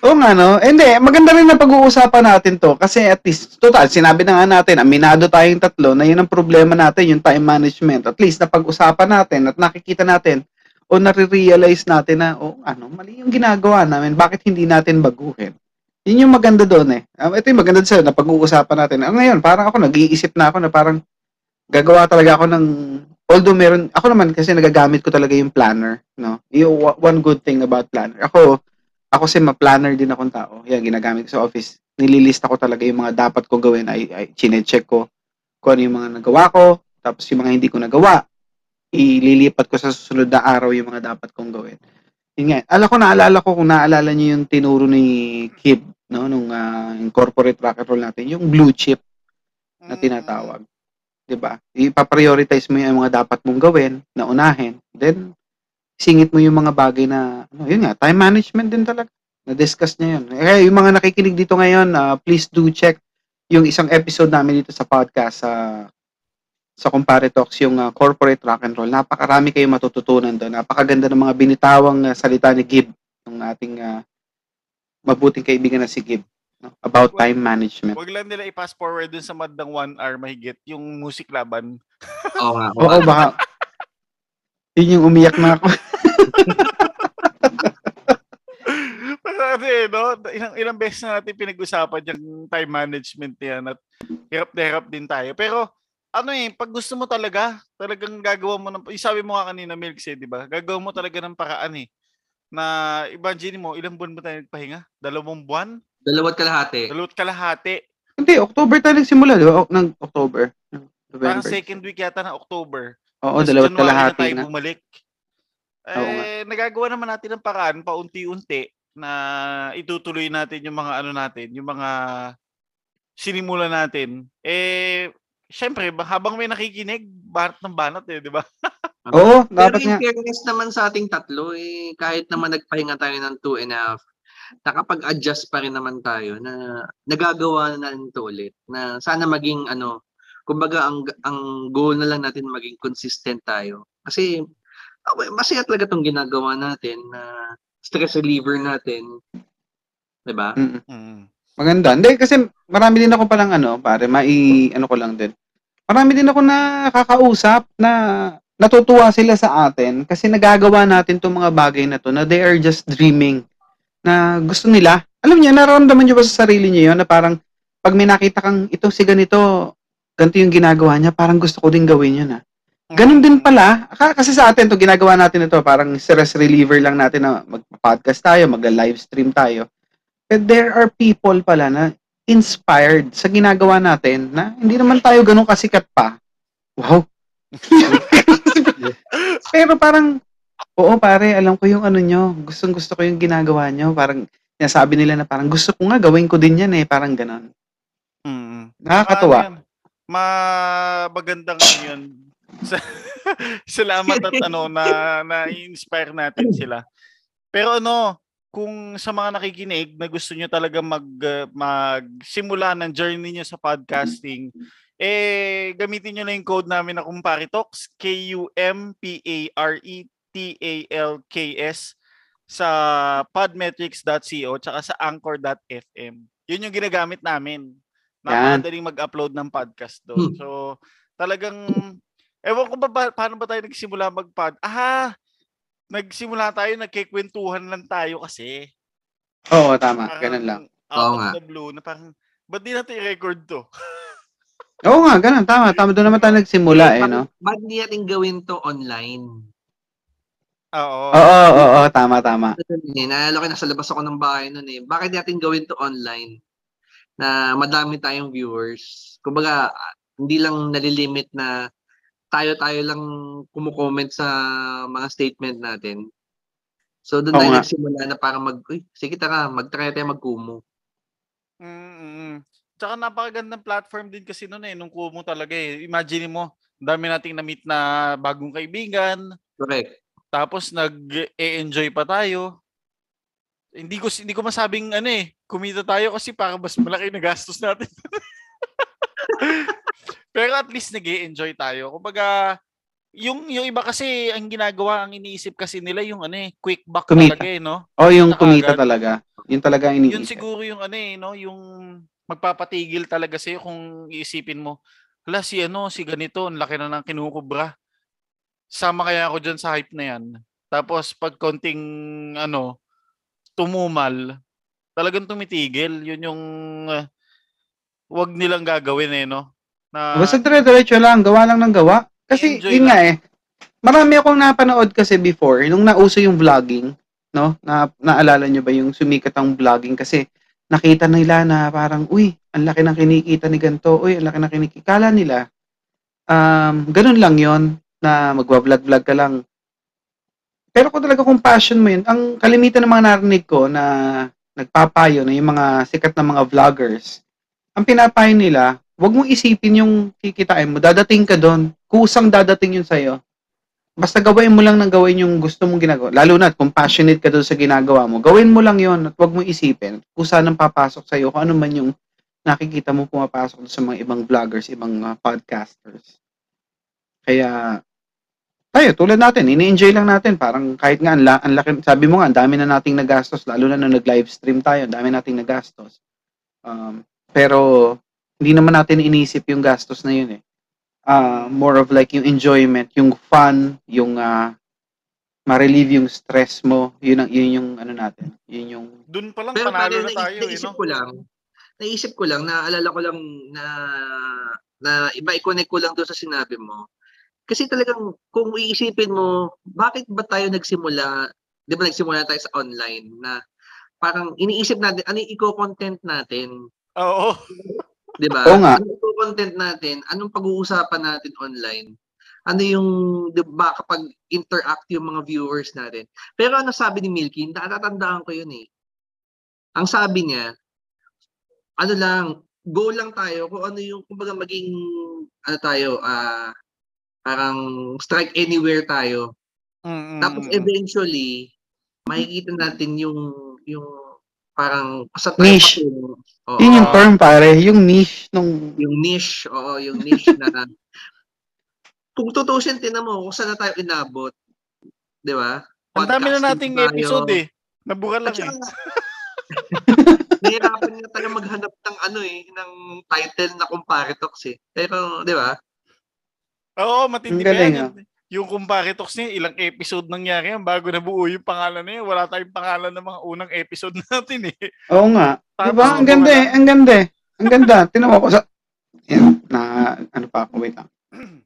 Speaker 4: Oo nga, no? Hindi, maganda rin na pag-uusapan natin to. Kasi at least, total, sinabi na nga natin, aminado tayong tatlo na yun ang problema natin, yung time management. At least, napag-usapan natin at nakikita natin o nare-realize natin na, oh, ano, mali yung ginagawa namin. Bakit hindi natin baguhin? Yun yung maganda doon eh. Um, ito yung maganda sa'yo na pag-uusapan natin. Ah, ngayon, parang ako, nag-iisip na ako na parang gagawa talaga ako ng although meron ako naman kasi nagagamit ko talaga yung planner no yung one good thing about planner ako ako kasi ma-planner din akong tao yan ginagamit ko sa office nililista ko talaga yung mga dapat ko gawin ay, ay chine-check ko kung ano yung mga nagawa ko tapos yung mga hindi ko nagawa ililipat ko sa susunod na araw yung mga dapat kong gawin. Yun nga, ala ko, naalala ko kung naalala niyo yung tinuro ni Kib, no, nung uh, corporate rock and roll natin, yung blue chip na
Speaker 2: Mm.
Speaker 4: tinatawag. 'Di ba? Ipa-prioritize mo yung mga dapat mong gawin na unahin. Then singit mo yung mga bagay na ano, yun nga, time management din talaga. Na-discuss niya yun. Eh, yung mga nakikinig dito ngayon, ah, please do check yung isang episode namin dito sa podcast sa sa Compare Talks, yung ah, corporate rock and roll. Napakarami kayong matututunan doon. Napakaganda ng mga binitawang ah, salita ni Gib, ng ating ah, mabuting kaibigan na si Gib, no? about time management.
Speaker 2: Wag lang nila i-pass forward dun sa madang one hour mahigit yung music laban.
Speaker 3: Oo nga.
Speaker 4: Oo, baka. Yun yung umiyak na ako.
Speaker 2: Kasi no, ilang ilang beses na natin pinag-usapan yung time management yan at hirap na hirap din tayo. Pero ano eh, pag gusto mo talaga, talagang gagawa mo ng, sabi mo nga kanina, Milks eh, di ba? Gagawa mo talaga ng paraan eh. Na, imagine mo, ilang buwan ba tayo nagpahinga? Dalawang buwan?
Speaker 3: Dalawat kalahati.
Speaker 2: Dalawat kalahati.
Speaker 4: Hindi, October tayo nagsimula, di ba? O, ng October.
Speaker 2: Parang
Speaker 4: November.
Speaker 2: second week yata ng October.
Speaker 4: Oo,
Speaker 2: Tapos
Speaker 4: dalawat
Speaker 2: January
Speaker 4: kalahati
Speaker 2: tayo
Speaker 4: na.
Speaker 2: bumalik.
Speaker 4: Oo.
Speaker 2: Eh, nagagawa naman natin ng paraan paunti-unti na itutuloy natin yung mga ano natin, yung mga sinimula natin. Eh, syempre, ba- habang may nakikinig, banat ng banat eh, di ba?
Speaker 4: Oo,
Speaker 3: Pero
Speaker 4: dapat nga.
Speaker 3: in fairness naman sa ating tatlo, eh, kahit naman nagpahinga tayo ng two and a half, nakapag-adjust pa rin naman tayo na nagagawa na natin ito ulit. Na sana maging ano, kumbaga ang ang goal na lang natin maging consistent tayo. Kasi masaya talaga tong ginagawa natin na stress reliever natin. 'Di ba?
Speaker 4: Mm,
Speaker 2: Mm.
Speaker 4: maganda. Hindi, kasi marami din ako palang ano, pare, mai, ano ko lang din. Marami din ako nakakausap na natutuwa sila sa atin kasi nagagawa natin itong mga bagay na to na they are just dreaming na gusto nila. Alam niyo, nararamdaman niyo ba sa sarili niyo yun na parang pag may nakita kang ito si ganito, ganito yung ginagawa niya, parang gusto ko din gawin yun ah. Ganun din pala. Ka- Kasi sa atin, to ginagawa natin ito, parang stress reliever lang natin na mag-podcast tayo, mag-live stream tayo. But there are people pala na inspired sa ginagawa natin na hindi naman tayo ganun kasikat pa. Wow. Pero parang, oo pare, alam ko yung ano nyo. Gustong gusto ko yung ginagawa nyo. Parang, sinasabi nila na parang gusto ko nga, gawin ko din yan eh. Parang ganon.
Speaker 2: Mm.
Speaker 4: Nakakatuwa.
Speaker 2: Yan? Mabagandang ano yun. Sa- Salamat at ano na na-inspire natin sila. Pero ano, kung sa mga nakikinig na gusto nyo talaga mag uh, magsimula ng journey nyo sa podcasting, eh gamitin nyo na yung code namin na Kumparitox, K U M P A R E T A L K S sa podmetrics.co tsaka sa anchor.fm. Yun yung ginagamit namin. Napakadaling mag-upload ng podcast doon. So, talagang, ewan ko ba, ba- paano ba tayo nagsimula mag-pod? Ah, nagsimula tayo, nagkikwentuhan lang tayo kasi.
Speaker 4: Oo, tama.
Speaker 2: Parang
Speaker 4: Ganun lang.
Speaker 3: Oo nga.
Speaker 2: the blue, na parang, ba't di natin i-record to?
Speaker 4: Oo nga, ganun. Tama. Tama. Doon naman tayo nagsimula eh, no?
Speaker 3: Ba't hindi natin gawin to online?
Speaker 2: Oo.
Speaker 4: Oo, oo, oo. Tama, tama.
Speaker 3: Eh, naalala ko, nasa labas ako ng bahay nun eh. Bakit natin gawin to online? Na madami tayong viewers. Kumbaga, ah, hindi lang nalilimit na tayo-tayo lang kumukomment sa mga statement natin. So, doon
Speaker 4: Oo
Speaker 3: tayo nagsimula na parang mag, uy, sige tara, mag-try tayo mag-kumu.
Speaker 2: Mm-mm. Tsaka napakagandang platform din kasi noon eh, nung Kumu talaga eh. Imagine mo, dami nating na-meet na bagong kaibigan,
Speaker 3: Correct.
Speaker 2: tapos nag-e-enjoy pa tayo. Hindi ko hindi ko masabing ano eh, kumita tayo kasi para mas malaki na gastos natin. Pero at least nag enjoy tayo. Kumbaga, yung yung iba kasi ang ginagawa, ang iniisip kasi nila yung ano eh, quick buck
Speaker 4: Kumita.
Speaker 2: talaga eh, no?
Speaker 4: Oo, yung
Speaker 2: Kumita
Speaker 4: kumita talaga. Yun talaga ang
Speaker 2: Yun
Speaker 4: iniisip.
Speaker 2: siguro yung ano eh, no? Yung magpapatigil talaga sa'yo kung iisipin mo, hala si ano, si ganito, ang laki na ng kinukubra. Sama kaya ako dyan sa hype na yan. Tapos pag konting ano, tumumal, talagang tumitigil. Yun yung uh, wag nilang gagawin eh, no? Na,
Speaker 4: Basta dire-diretso lang, gawa lang ng gawa. Kasi
Speaker 2: Enjoy
Speaker 4: yun
Speaker 2: lang.
Speaker 4: nga eh. Marami akong napanood kasi before, nung nauso yung vlogging, no? Na naalala nyo ba yung sumikat ang vlogging kasi nakita nila na parang, uy, ang laki ng kinikita ni ganito, uy, ang laki ng kinikita. Kala nila, um, ganun lang yon na magwa-vlog-vlog ka lang. Pero kung talaga kung passion mo yun, ang kalimitan ng mga narinig ko na nagpapayo na yung mga sikat na mga vloggers, ang pinapayo nila, wag mong isipin yung kikitain mo. Dadating ka doon. Kusang dadating yun sa'yo. Basta gawin mo lang ng gawin yung gusto mong ginagawa. Lalo na kung passionate ka doon sa ginagawa mo, gawin mo lang yon at wag mong isipin kung saan ang papasok sa'yo, kung ano man yung nakikita mo pumapasok sa mga ibang vloggers, ibang uh, podcasters. Kaya, tayo, tulad natin, ini-enjoy lang natin. Parang kahit nga, ang, la- ang laki, sabi mo nga, ang dami na nating nagastos, lalo na nung nag-live stream tayo, ang dami nating nagastos. Um, pero, hindi naman natin inisip yung gastos na yun eh. Uh, more of like yung enjoyment, yung fun, yung uh, ma-relieve yung stress mo, yun ang yun yung ano natin, yun yung
Speaker 2: Doon pa lang
Speaker 3: Pero
Speaker 2: panalo
Speaker 3: pare,
Speaker 2: na tayo, eh,
Speaker 3: naisip
Speaker 2: no?
Speaker 3: ko lang, naisip ko lang, naalala ko lang na, na iba i-connect ko lang doon sa sinabi mo. Kasi talagang, kung iisipin mo, bakit ba tayo nagsimula, di ba nagsimula tayo sa online, na parang iniisip natin, ano yung i-content natin,
Speaker 2: Oo.
Speaker 3: di ba?
Speaker 4: Oo nga.
Speaker 3: Ano yung content natin, anong pag-uusapan natin online, ano yung, di ba, kapag interact yung mga viewers natin. Pero ano sabi ni Milky, natatandaan ko yun eh. Ang sabi niya, ano lang, go lang tayo kung ano yung, kumbaga maging, ano tayo, ah, parang strike anywhere tayo.
Speaker 2: Mm, mm,
Speaker 3: Tapos eventually, makikita natin yung, yung parang, sa
Speaker 4: Niche.
Speaker 3: Oo.
Speaker 4: yun yung term pare, yung niche nung
Speaker 3: yung niche, oo, yung niche na kung tutusin tinan mo kung saan na tayo inabot. 'Di ba?
Speaker 2: Ang dami na nating
Speaker 3: tayo.
Speaker 2: episode eh. Nabura lang
Speaker 3: At
Speaker 2: eh.
Speaker 3: saka, nahirapan nga tayo maghanap ng ano eh, ng title na Comparitox eh. Pero, di ba?
Speaker 2: Oo, matindi
Speaker 4: Ang
Speaker 2: pa
Speaker 4: galing,
Speaker 2: yan. Yung, yung Comparitox niya, ilang episode nangyari yan bago nabuo yung pangalan yun. Wala tayong pangalan ng mga unang episode natin eh.
Speaker 4: Oo nga.
Speaker 2: Tapos,
Speaker 4: Diba? Ang ganda eh. Ang ganda eh. Ang ganda. Tinawa ko sa... Yan. Na, ano pa ako. Wait lang.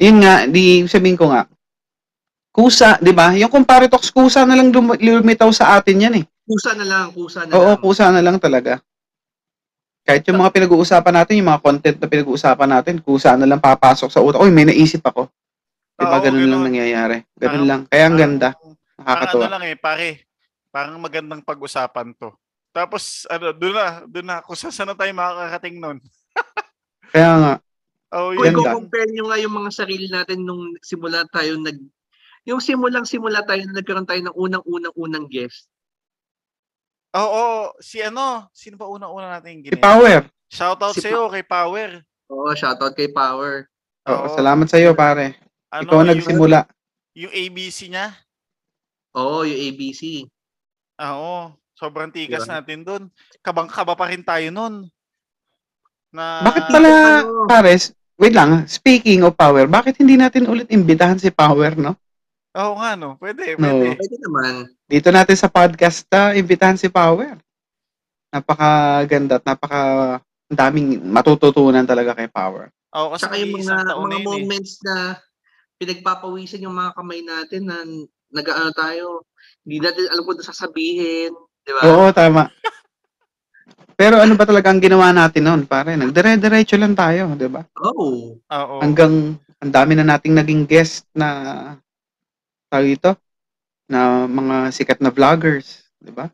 Speaker 4: Yun nga. Di sabihin ko nga. Kusa, di ba? Yung Comparitox, kusa na lang lum- lumitaw sa atin yan eh.
Speaker 3: Kusa na lang, kusa na
Speaker 4: Oo,
Speaker 3: lang.
Speaker 4: kusa na lang talaga. Kahit yung mga pinag-uusapan natin, yung mga content na pinag-uusapan natin, kusa na lang papasok sa utak. Uy, may naisip ako. Diba,
Speaker 2: Oo,
Speaker 4: ganun lang
Speaker 2: ganun.
Speaker 4: nangyayari. Ganun
Speaker 2: Parang-
Speaker 4: lang. Kaya ang ganda.
Speaker 2: Parang
Speaker 4: Nakakatuwa.
Speaker 2: ano lang eh, pare. Parang magandang pag-usapan to. Tapos, ano, doon na, doon na, kung saan na tayo makakarating nun.
Speaker 4: Kaya nga.
Speaker 2: Oh,
Speaker 3: Kung
Speaker 2: yun.
Speaker 4: Ganda.
Speaker 3: i-compare nyo nga yung mga sarili natin nung simula tayo nag yung simulang simula tayo na nagkaroon tayo ng unang-unang-unang guest.
Speaker 2: Oo, si ano, sino ba unang-una natin
Speaker 4: Si
Speaker 2: ginest?
Speaker 4: Power.
Speaker 2: Shoutout
Speaker 3: Si
Speaker 2: sa'yo kay Power.
Speaker 3: Oo, shoutout kay Power.
Speaker 4: Oo,
Speaker 2: Oo.
Speaker 4: salamat sa iyo, pare.
Speaker 2: Ano,
Speaker 4: Ikaw ang
Speaker 2: yung-
Speaker 4: nagsimula.
Speaker 2: Yung ABC niya.
Speaker 3: Oo, yung ABC.
Speaker 2: Ah, Oo, sobrang tigas
Speaker 3: Diba?
Speaker 2: natin doon. Kabang-kaba pa rin tayo noon. Na
Speaker 4: Bakit pala,
Speaker 3: ano?
Speaker 4: pares, wait lang, speaking of Power, bakit hindi natin ulit imbitahan si Power, no?
Speaker 2: Oo nga no, pwede,
Speaker 4: No.
Speaker 2: pwede.
Speaker 3: Pwede naman.
Speaker 4: Dito natin sa podcast, uh, imbitahan si Power. Napakaganda at napaka daming matututunan talaga kay Power.
Speaker 2: Oo, kasi
Speaker 3: Saka yung mga, mga
Speaker 2: eh.
Speaker 3: moments na pinagpapawisan yung mga kamay natin na nag-ano tayo. Hindi natin alam kung ano sasabihin. Di ba?
Speaker 4: Oo, tama. Pero ano ba talaga ang ginawa natin noon, pare? Nagdire-diretso lang tayo, di ba?
Speaker 3: Oo.
Speaker 2: Oo.
Speaker 4: Hanggang ang dami na nating naging guest na tawag ito na mga sikat na vloggers, di ba?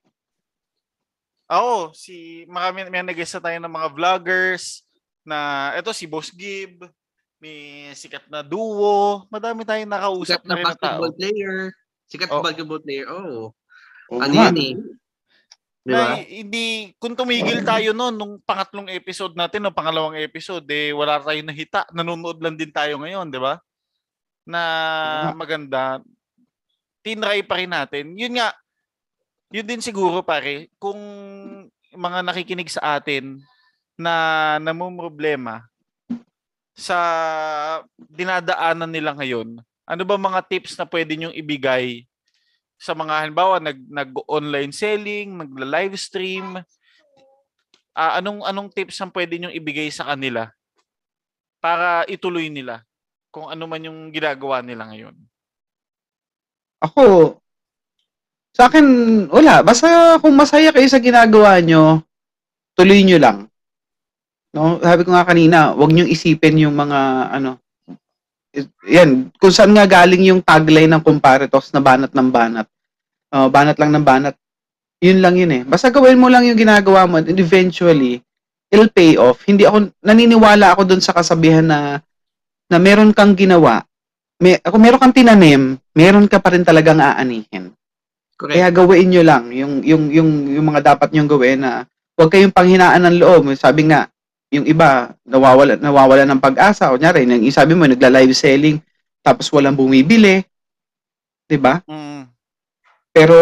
Speaker 2: Oo, si marami may nag na tayo ng mga vloggers na eto si Boss Gib, may sikat na duo, madami tayong nakausap
Speaker 3: Sikat
Speaker 2: na
Speaker 3: na
Speaker 2: rin na tao.
Speaker 3: basketball player. Sikat
Speaker 2: Oh.
Speaker 3: na basketball player. Oo.
Speaker 4: Oo
Speaker 3: Ano
Speaker 4: nga.
Speaker 3: yun eh. Di ba?
Speaker 2: Na hindi kung tumigil tayo noon nung pangatlong episode natin, no pangalawang episode, eh wala tayong nahita. Nanonood lang din tayo ngayon, di ba? Na maganda. Tinry pa rin natin. Yun nga, yun din siguro pare, kung mga nakikinig sa atin na namumroblema sa dinadaanan nila ngayon, ano ba mga tips na pwede nyong ibigay sa mga halimbawa nag nag-online selling, nagla-live stream, ah, anong anong tips ang pwede nyong ibigay sa kanila para ituloy nila kung ano man yung ginagawa nila ngayon?
Speaker 4: Ako, sa akin, wala. Basta kung masaya kayo sa ginagawa nyo, tuloy nyo lang. No? Sabi ko nga kanina, wag nyo isipin yung mga, ano, yan, kung saan nga galing yung tagline ng Comparitos na banat ng banat. Oh, banat lang ng banat. Yun lang yun eh. Basta gawin mo lang yung ginagawa mo and eventually, it'll pay off. Hindi ako, naniniwala ako dun sa kasabihan na na meron kang ginawa, may, kung meron kang tinanim, meron ka pa rin talagang aanihin.
Speaker 3: Correct.
Speaker 4: Kaya gawin nyo lang yung, yung, yung, yung mga dapat nyong gawin na huwag kayong panghinaan ng loob. Sabi nga, yung iba, nawawala, nawawala ng pag-asa. Kunyari, nang sabi mo, nagla-live selling, tapos walang bumibili. 'Di ba?
Speaker 2: Mm.
Speaker 4: Pero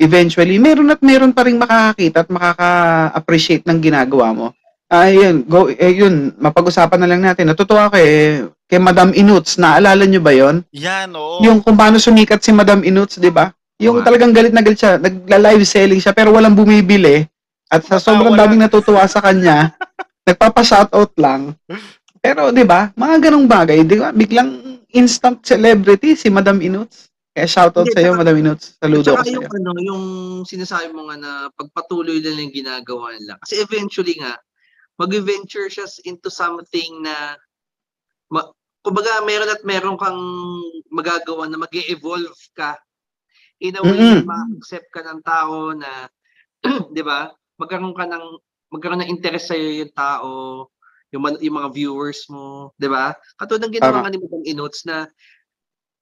Speaker 4: eventually, meron at meron pa rin makakakita at makaka-appreciate ng ginagawa mo. Ayun, go, eh, yun, mapag-usapan na lang natin. Natutuwa ko eh, kay Madam Inuts, naalala nyo ba yon?
Speaker 2: Yan, oo.
Speaker 4: Yung kung paano sumikat si Madam Inuts, di ba? Yung
Speaker 3: Tama.
Speaker 4: talagang galit na galit siya, nagla-live selling siya pero walang bumibili. At sa sobrang daming natutuwa sa kanya, nagpapa-shoutout lang. Pero 'di ba, mga ganong bagay, 'di ba? Biglang instant celebrity si Madam Inuts. Kaya shoutout sa iyo, Madam Inuts. Saludo ko sa
Speaker 3: yung,
Speaker 4: iyo.
Speaker 3: ano, yung sinasabi mo nga na pagpatuloy lang yung ginagawa nila. Kasi eventually nga, mag-venture siya into something na, ma, kumbaga meron at meron kang magagawa na mag evolve ka. In a way
Speaker 4: Mm-mm.
Speaker 3: na ma-accept ka ng tao na, di ba, magkaroon ka ng, magkaroon ng interest sa'yo yung tao, yung, man- yung mga viewers mo, di ba? Katulad ng ginawa nga ni Madam Inots na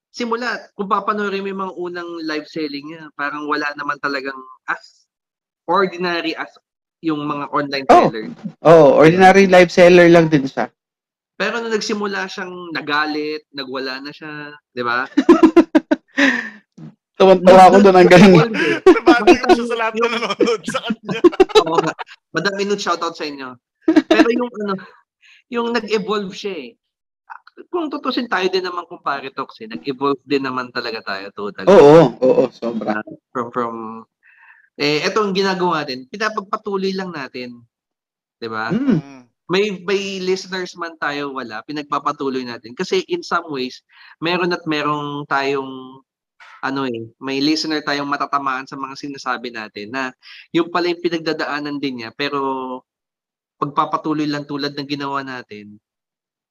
Speaker 3: simula, kung papanoorin mo yung mga unang live selling niya, parang wala naman talagang as ordinary as yung mga online
Speaker 4: Oh.
Speaker 3: seller.
Speaker 4: Oh, ordinary live seller lang din siya.
Speaker 3: Pero nung nagsimula siyang nagalit, nagwala na siya, di ba?
Speaker 4: Tuwan-tuwa ako doon ang galing.
Speaker 2: Nabati ko siya sa lahat na nanonood sa kanya.
Speaker 3: Oo nga. Madam Minute shoutout sa inyo. Pero yung ano, yung nag-evolve siya eh. Kung tutusin tayo din naman kung Paritox eh, nag-evolve din naman talaga tayo totally.
Speaker 4: Oo, oo, sobra.
Speaker 3: From, from, eh, eto ang ginagawa natin, pinapagpatuloy lang natin. Di ba?
Speaker 4: Mm.
Speaker 3: may may listeners man tayo wala, pinagpapatuloy natin. Kasi in some ways, meron at merong tayong ano eh, may listener tayong matatamaan sa mga sinasabi natin na yung pala yung pinagdadaanan din niya pero pagpapatuloy lang tulad ng ginawa natin,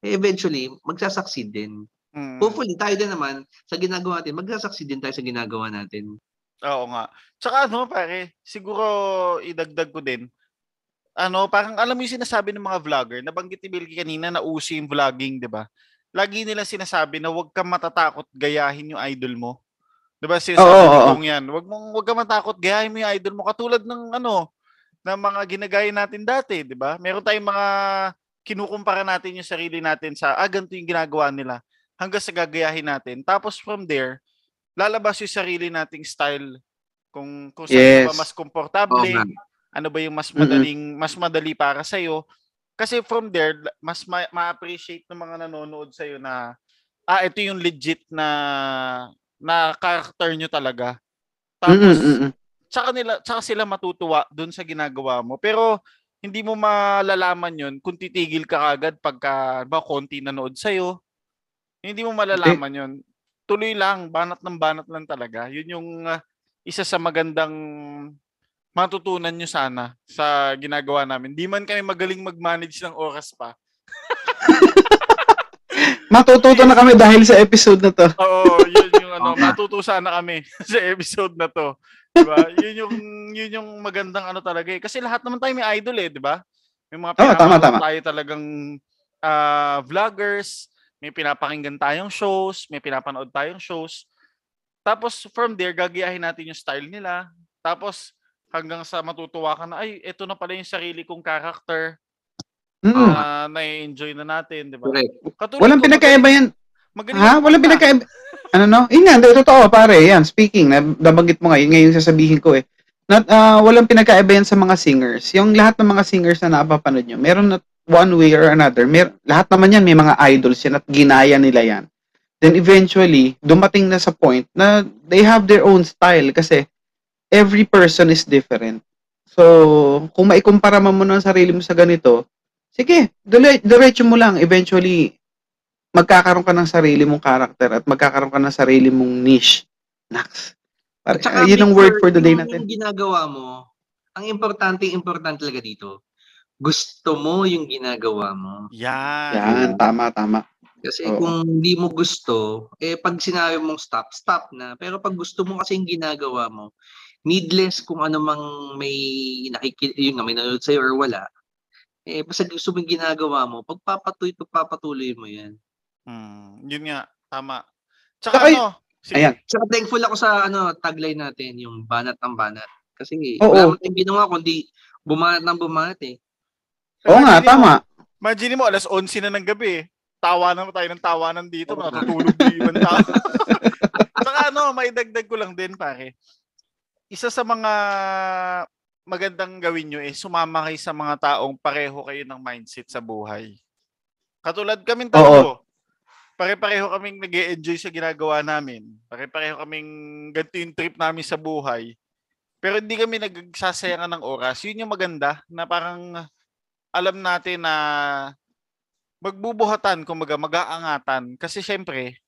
Speaker 3: eh, eventually, magsasucceed din.
Speaker 2: Mm.
Speaker 3: Hopefully, tayo din naman, sa ginagawa natin, magsasucceed din tayo sa ginagawa natin.
Speaker 2: Oo nga. Tsaka ano pare, siguro idagdag ko din. Ano, parang alam mo yung sinasabi ng mga vlogger, nabanggit ni Bilgy kanina na uso yung vlogging, 'di ba? Lagi nila sinasabi na huwag kang matatakot gayahin yung idol mo. 'Di ba?
Speaker 4: Oo,
Speaker 2: ni
Speaker 4: oo.
Speaker 2: Kung yan. Huwag mong huwag kang matakot gayahin mo yung idol mo katulad ng ano, ng mga ginagaya natin dati, 'di ba? Meron tayong mga kinukumpara natin yung sarili natin sa ah, ganito yung ginagawa nila hanggang sa gagayahin natin. Tapos from there, lalabas yung sarili nating style kung kung saan ka ba
Speaker 4: Yes.
Speaker 2: mas komportable,
Speaker 3: nga.
Speaker 2: ano ba yung mas madaling mas madali para sa Kasi from there mas ma- ma-appreciate ng mga nanonood sa na ah ito yung legit na na character nyo talaga. Tapos
Speaker 4: Mm-mm, mm-mm.
Speaker 2: tsaka nila tsaka sila matutuwa doon sa ginagawa mo. Pero hindi mo malalaman 'yon kung titigil ka agad pagka ba konti nanood sa Hindi mo malalaman 'yon. Tuloy lang, banat ng banat lang talaga. 'Yun yung ah, isa sa magandang matutunan nyo sana sa ginagawa namin. Di man kami magaling mag-manage ng oras pa.
Speaker 4: Matututo na kami dahil sa episode na to.
Speaker 2: Oo, yun ano,
Speaker 3: Oo nga.
Speaker 2: matuto sana kami sa episode na to. 'Di ba? Yun yung yun yung magandang ano talaga eh. Kasi lahat naman tayo may idol eh, 'di ba? May mga
Speaker 4: Oo, tama, tama.
Speaker 2: tayo talagang ah, vloggers, may pinapakinggan tayong shows, may pinapanood tayong shows. Tapos from there gagayahin natin yung style nila. Tapos hanggang sa matutuwa ka na ay ito na pala yung sarili kong character
Speaker 4: Mm.
Speaker 2: na na-enjoy na natin, 'di ba? Katulad
Speaker 4: Walang
Speaker 2: ko,
Speaker 4: pinagkaiba yan.
Speaker 2: Magaling-
Speaker 4: Walang
Speaker 2: kumanta.
Speaker 4: pinagkaiba. Ano no? Yun nga, totoo pare. Yan, speaking, nab- nabanggit mo nga, yun nga yung sasabihin ko eh. Not, ah, walang pinagkaiba yan sa mga singers. Yung lahat ng mga singers na napapanood nyo, meron na one way or another. Mer lahat naman yan, may mga idols yan at ginaya nila yan. Then eventually, dumating na sa point na they have their own style kasi every person is different. So, kung maikumpara mo ng sarili mo sa ganito, sige, dire- diretso mo lang. Eventually, magkakaroon ka ng sarili mong character at magkakaroon ka ng sarili mong niche. Nax. Par-
Speaker 3: At saka,
Speaker 4: yun ang word for the day
Speaker 3: yung
Speaker 4: natin.
Speaker 3: ginagawa mo, ang importante, importante talaga dito, gusto mo yung ginagawa mo.
Speaker 2: Yan.
Speaker 4: Yan, tama, tama.
Speaker 3: Kasi
Speaker 4: Oo.
Speaker 3: kung hindi mo gusto, eh pag sinabi mong stop, stop na. Pero pag gusto mo kasi yung ginagawa mo, needless kung ano mang may nakiki yun nga, may nanonood sa'yo or wala, eh basta gusto mo yung ginagawa mo, pagpapatuloy, pagpapatuloy mo yan.
Speaker 2: Hmm, yun nga, tama. Tsaka
Speaker 4: Saka y-
Speaker 2: ano, sige.
Speaker 4: Ayan.
Speaker 3: Tsaka thankful ako sa ano tagline natin, yung banat ng banat. Kasi
Speaker 4: Oo.
Speaker 3: wala mo tayong ginawa kundi bumanat ng bumanat eh.
Speaker 4: Oo nga,
Speaker 2: Imagine mo-
Speaker 4: tama.
Speaker 2: Imagine mo, alas 11 na ng gabi eh. Tawanan mo tayo ng tawanan dito,
Speaker 3: Oo.
Speaker 2: matutulog yung ibang tao. Saka ano, maidagdag ko lang din pare. Isa sa mga magandang gawin nyo is sumama kayo sa mga taong pareho kayo ng mindset sa buhay. Katulad kaming tatlo. Pare-pareho kaming nag enjoy sa ginagawa namin. Pare-pareho kaming ganito yung trip namin sa buhay. Pero hindi kami nagsasayangan ng oras. Yun yung maganda na parang alam natin na magbubuhatan, kumbaga mag-aangatan. Kasi syempre,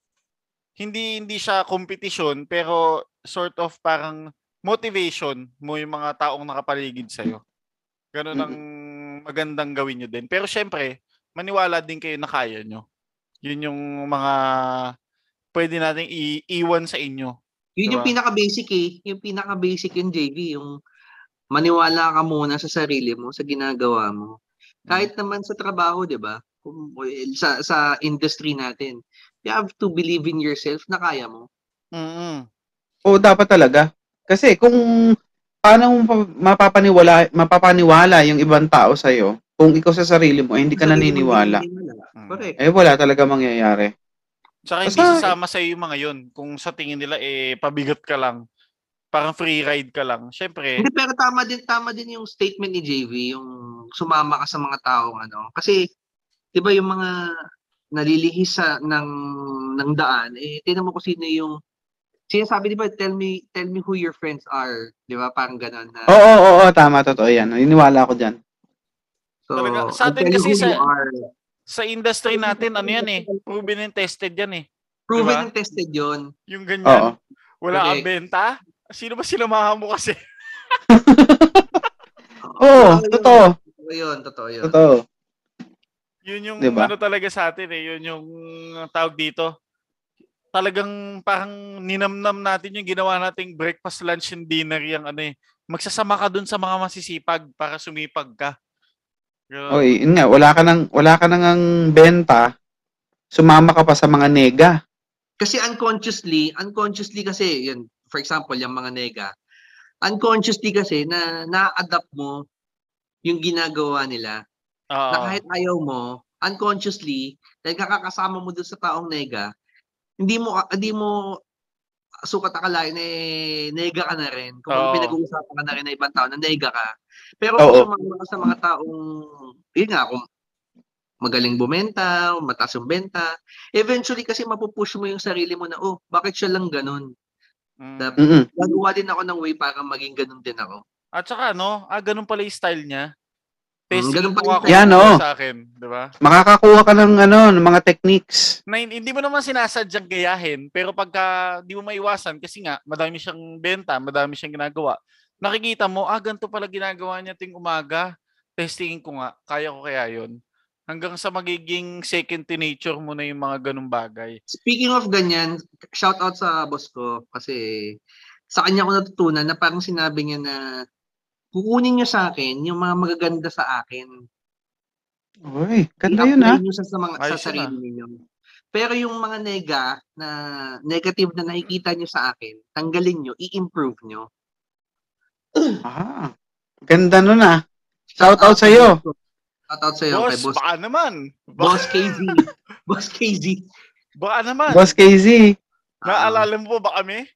Speaker 2: hindi hindi siya competition pero sort of parang motivation mo yung mga taong nakapaligid sa'yo. Ganun ang magandang gawin nyo din. Pero syempre, maniwala din kayo na kaya nyo. Yun yung mga pwede nating i- iwan sa inyo.
Speaker 3: Yun yung
Speaker 2: Diba?
Speaker 3: pinaka-basic eh. Yung pinaka-basic yung JV, yung maniwala ka muna sa sarili mo, sa ginagawa mo. Kahit naman sa trabaho, 'di ba? Kung sa sa industry natin, you have to believe in yourself na kaya mo.
Speaker 2: mm
Speaker 4: Oo, dapat talaga. Kasi kung paano mo pa- mapapaniwala, mapapaniwala yung ibang tao sa'yo, kung ikaw sa sarili mo, eh, hindi ka
Speaker 3: Sa
Speaker 4: naniniwala.
Speaker 2: Mm.
Speaker 3: Correct.
Speaker 4: eh wala talaga mangyayari.
Speaker 2: Tsaka hindi
Speaker 4: Basta-
Speaker 2: sasama sa yung mga yun. Kung sa tingin nila eh pabigat ka lang, parang free ride ka lang. Syempre,
Speaker 3: Hindi, pero tama din tama din yung statement ni JV, yung sumama ka sa mga taong ano. Kasi 'di ba yung mga nalilihis sa ng ng daan, eh tingnan mo kung sino yung sinasabi 'di ba, tell me tell me who your friends are, 'di ba? Parang gano'n na.
Speaker 4: Oo, oo, oo, tama, totoo yan. Naniniwala ako dyan.
Speaker 3: So,
Speaker 2: Talaga, sa atin kasi
Speaker 3: who
Speaker 2: sa-
Speaker 3: you are.
Speaker 2: Sa industry natin, ano yan eh, proven and tested yan eh.
Speaker 3: proven
Speaker 2: diba?
Speaker 3: and tested 'yon.
Speaker 2: Yung
Speaker 4: Oo.
Speaker 2: ganyan, wala kang
Speaker 3: Correct.
Speaker 2: benta. Sino ba sinamahan mo kasi?
Speaker 4: Oo, totoo.
Speaker 3: Totoo 'yun, totoo 'yun.
Speaker 4: Totoo.
Speaker 2: Yun yung
Speaker 4: Diba?
Speaker 2: ano talaga sa atin eh, yun yung tawag dito. Talagang parang ninamnam natin yung ginawa nating breakfast, lunch, and dinner yung ano eh. Magsasama ka dun sa mga masisipag para sumipag ka. Ganun.
Speaker 4: Oy, yun nga, wala ka nang wala ka nang ang benta. Sumama ka pa sa mga nega.
Speaker 3: Kasi unconsciously, unconsciously kasi, yun, for example, yung mga nega, unconsciously kasi na na-adapt mo yung ginagawa nila.
Speaker 2: Oo.
Speaker 3: Na kahit ayaw mo, unconsciously, dahil kakakasama mo dun sa taong nega, hindi mo hindi mo sukat akalain eh nega ka na rin. Kung
Speaker 2: Oo.
Speaker 3: pinag-uusapan ka na rin ng ibang tao na nega ka. Pero
Speaker 4: Oo.
Speaker 3: kung sumama ka sa mga taong, yun nga, kung magaling bumenta, mataas yung benta, eventually kasi mapupush mo yung sarili mo na, oh, bakit siya lang ganun?
Speaker 2: Mm.
Speaker 3: Dap-
Speaker 4: Mm.
Speaker 3: Gagawa din ako ng way para maging ganun din ako.
Speaker 2: At saka ano, ah, ganun pala yung style niya.
Speaker 3: Mm,
Speaker 2: Testing
Speaker 3: ganun pala yung.
Speaker 4: Yan, oh.
Speaker 2: sa akin, di ba?
Speaker 4: Makakakuha ka ng ano, ng mga techniques.
Speaker 2: na hin- hindi mo naman sinasadyang gayahin, pero pagka di mo maiwasan, kasi nga, madami siyang benta, madami siyang ginagawa, nakikita mo, ah, ganito pala ginagawa niya ting umaga. Testingin ko nga, kaya ko kaya yon Hanggang sa magiging second to nature mo na yung mga ganung bagay.
Speaker 3: Speaking of ganyan, shout out sa boss ko kasi sa kanya ko natutunan na parang sinabi niya na kukunin niyo sa akin yung mga magaganda sa akin.
Speaker 4: Uy, ganda yun ha.
Speaker 3: I-apply niyo sa, sa mga sa
Speaker 2: Ayos yun,
Speaker 3: sarili niyo. Pero yung mga nega na negative na nakikita niyo sa akin, tanggalin niyo, i-improve niyo.
Speaker 4: Ah, ganda nun ah. Shout out sa'yo.
Speaker 3: Shout out sa'yo kay
Speaker 2: Boss,
Speaker 3: boss,
Speaker 2: baka naman.
Speaker 3: Boss KZ. boss KZ.
Speaker 2: baka naman.
Speaker 4: Boss KZ.
Speaker 2: Naalala mo po ba kami?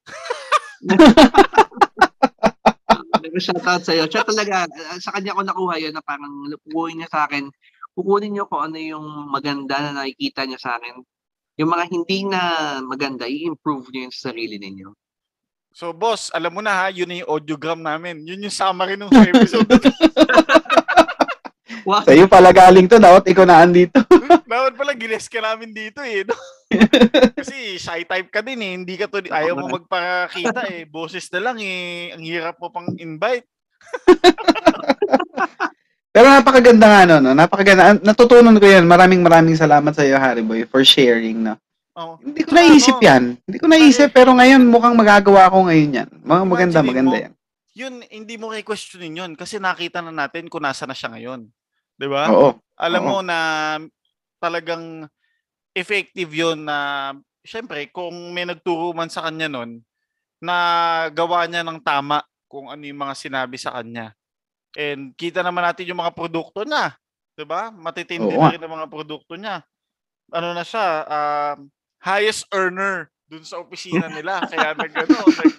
Speaker 3: Shout out sa'yo. Siya talaga, ah, sa kanya ko nakuha yun na parang kukunin niya sa akin. Kukunin niyo kung ano yung maganda na nakikita niya sa akin. Yung mga hindi na maganda, i-improve niyo yung sa sarili ninyo.
Speaker 2: So, boss, alam mo na ha, yun na yung audiogram namin. Yun yung summary nung episode.
Speaker 3: Wow.
Speaker 4: Sa'yo pala galing to. Dapat ikaw na andito.
Speaker 2: Dapat pala gines ka namin dito eh. No? Kasi shy type ka din eh. Hindi ka to, ayaw mo magpakita eh. Boses na lang eh. Ang hirap mo pang invite.
Speaker 4: Pero napakaganda nga, no, no? Napakaganda. An- Natutunan ko yan. Maraming maraming salamat sa iyo, Harry Boy, for sharing, no?
Speaker 2: Oh.
Speaker 4: Hindi ko naisip
Speaker 2: ano,
Speaker 4: yan. Hindi ko naisip, pero ngayon mukhang magagawa ko ngayon yan. Mga maganda, maganda
Speaker 2: mo,
Speaker 4: yan.
Speaker 2: Yun, hindi mo kay-questionin yun kasi nakita na natin kung nasa na siya ngayon. 'Di ba?
Speaker 4: Oo.
Speaker 2: Alam
Speaker 4: oo.
Speaker 2: mo na talagang effective yun na syempre kung may nagturo man sa kanya nun na gawa niya ng tama kung ano yung mga sinabi sa kanya. And kita naman natin yung mga produkto niya. 'Di ba? Matitindi
Speaker 4: Oo
Speaker 2: na rin ang mga produkto niya. Ano na siya, um, highest earner dun sa opisina nila. Kaya nag, ano, nag,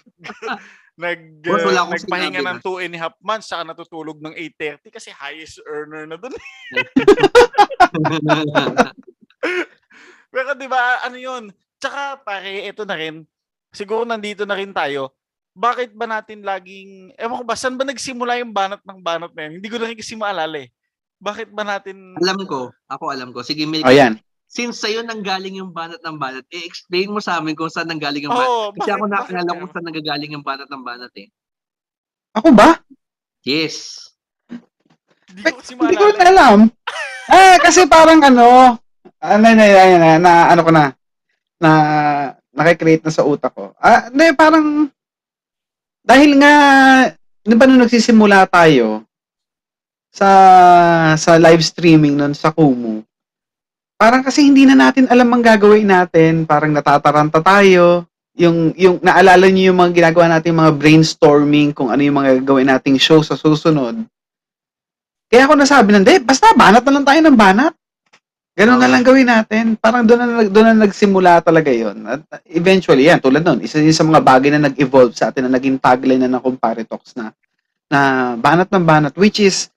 Speaker 2: nag, uh,
Speaker 3: akong
Speaker 2: nagpahinga ng 2 and a half months saka natutulog ng 8.30 kasi highest earner na dun. Pero di ba, ano yun? Tsaka pare, ito na rin. Siguro nandito na rin tayo. Bakit ba natin laging, ewan ko ba, saan ba nagsimula yung banat ng banat na yan? Hindi ko na rin kasi maalala eh. Bakit ba natin,
Speaker 3: alam ko. Ako alam ko. Sige, Milky.
Speaker 4: O yan.
Speaker 3: Since sa'yo nanggaling yung banat ng banat, i-explain mo sa amin kung saan nanggaling yung banat.
Speaker 2: Oo,
Speaker 3: Kasi ako
Speaker 2: kaya?
Speaker 3: kung saan nanggagaling yung banat ng banat eh.
Speaker 4: Ako ba?
Speaker 3: Yes.
Speaker 2: Hindi ko kasi
Speaker 4: Hindi ko na alam. Eh, kasi parang ano, ano na, na, na, na, ano ko na, na, nakikreate na sa utak ko. Ah, hindi, parang, dahil nga, di ba nung nagsisimula tayo, sa, sa live streaming nun sa Kumu, parang kasi hindi na natin alam ang gagawin natin, parang natataranta tayo, yung, yung, naalala niyo yung mga ginagawa natin, mga brainstorming, kung ano yung mga gagawin nating show sa susunod, kaya ako nasabi na, hindi, basta banat na lang tayo ng banat. Ganun na lang gawin natin. Parang doon na, doon na nagsimula talaga yon At eventually, yan, tulad nun, isa din sa mga bagay na nag-evolve sa atin na naging tagline na ng Comparitox na, na banat ng banat, which is,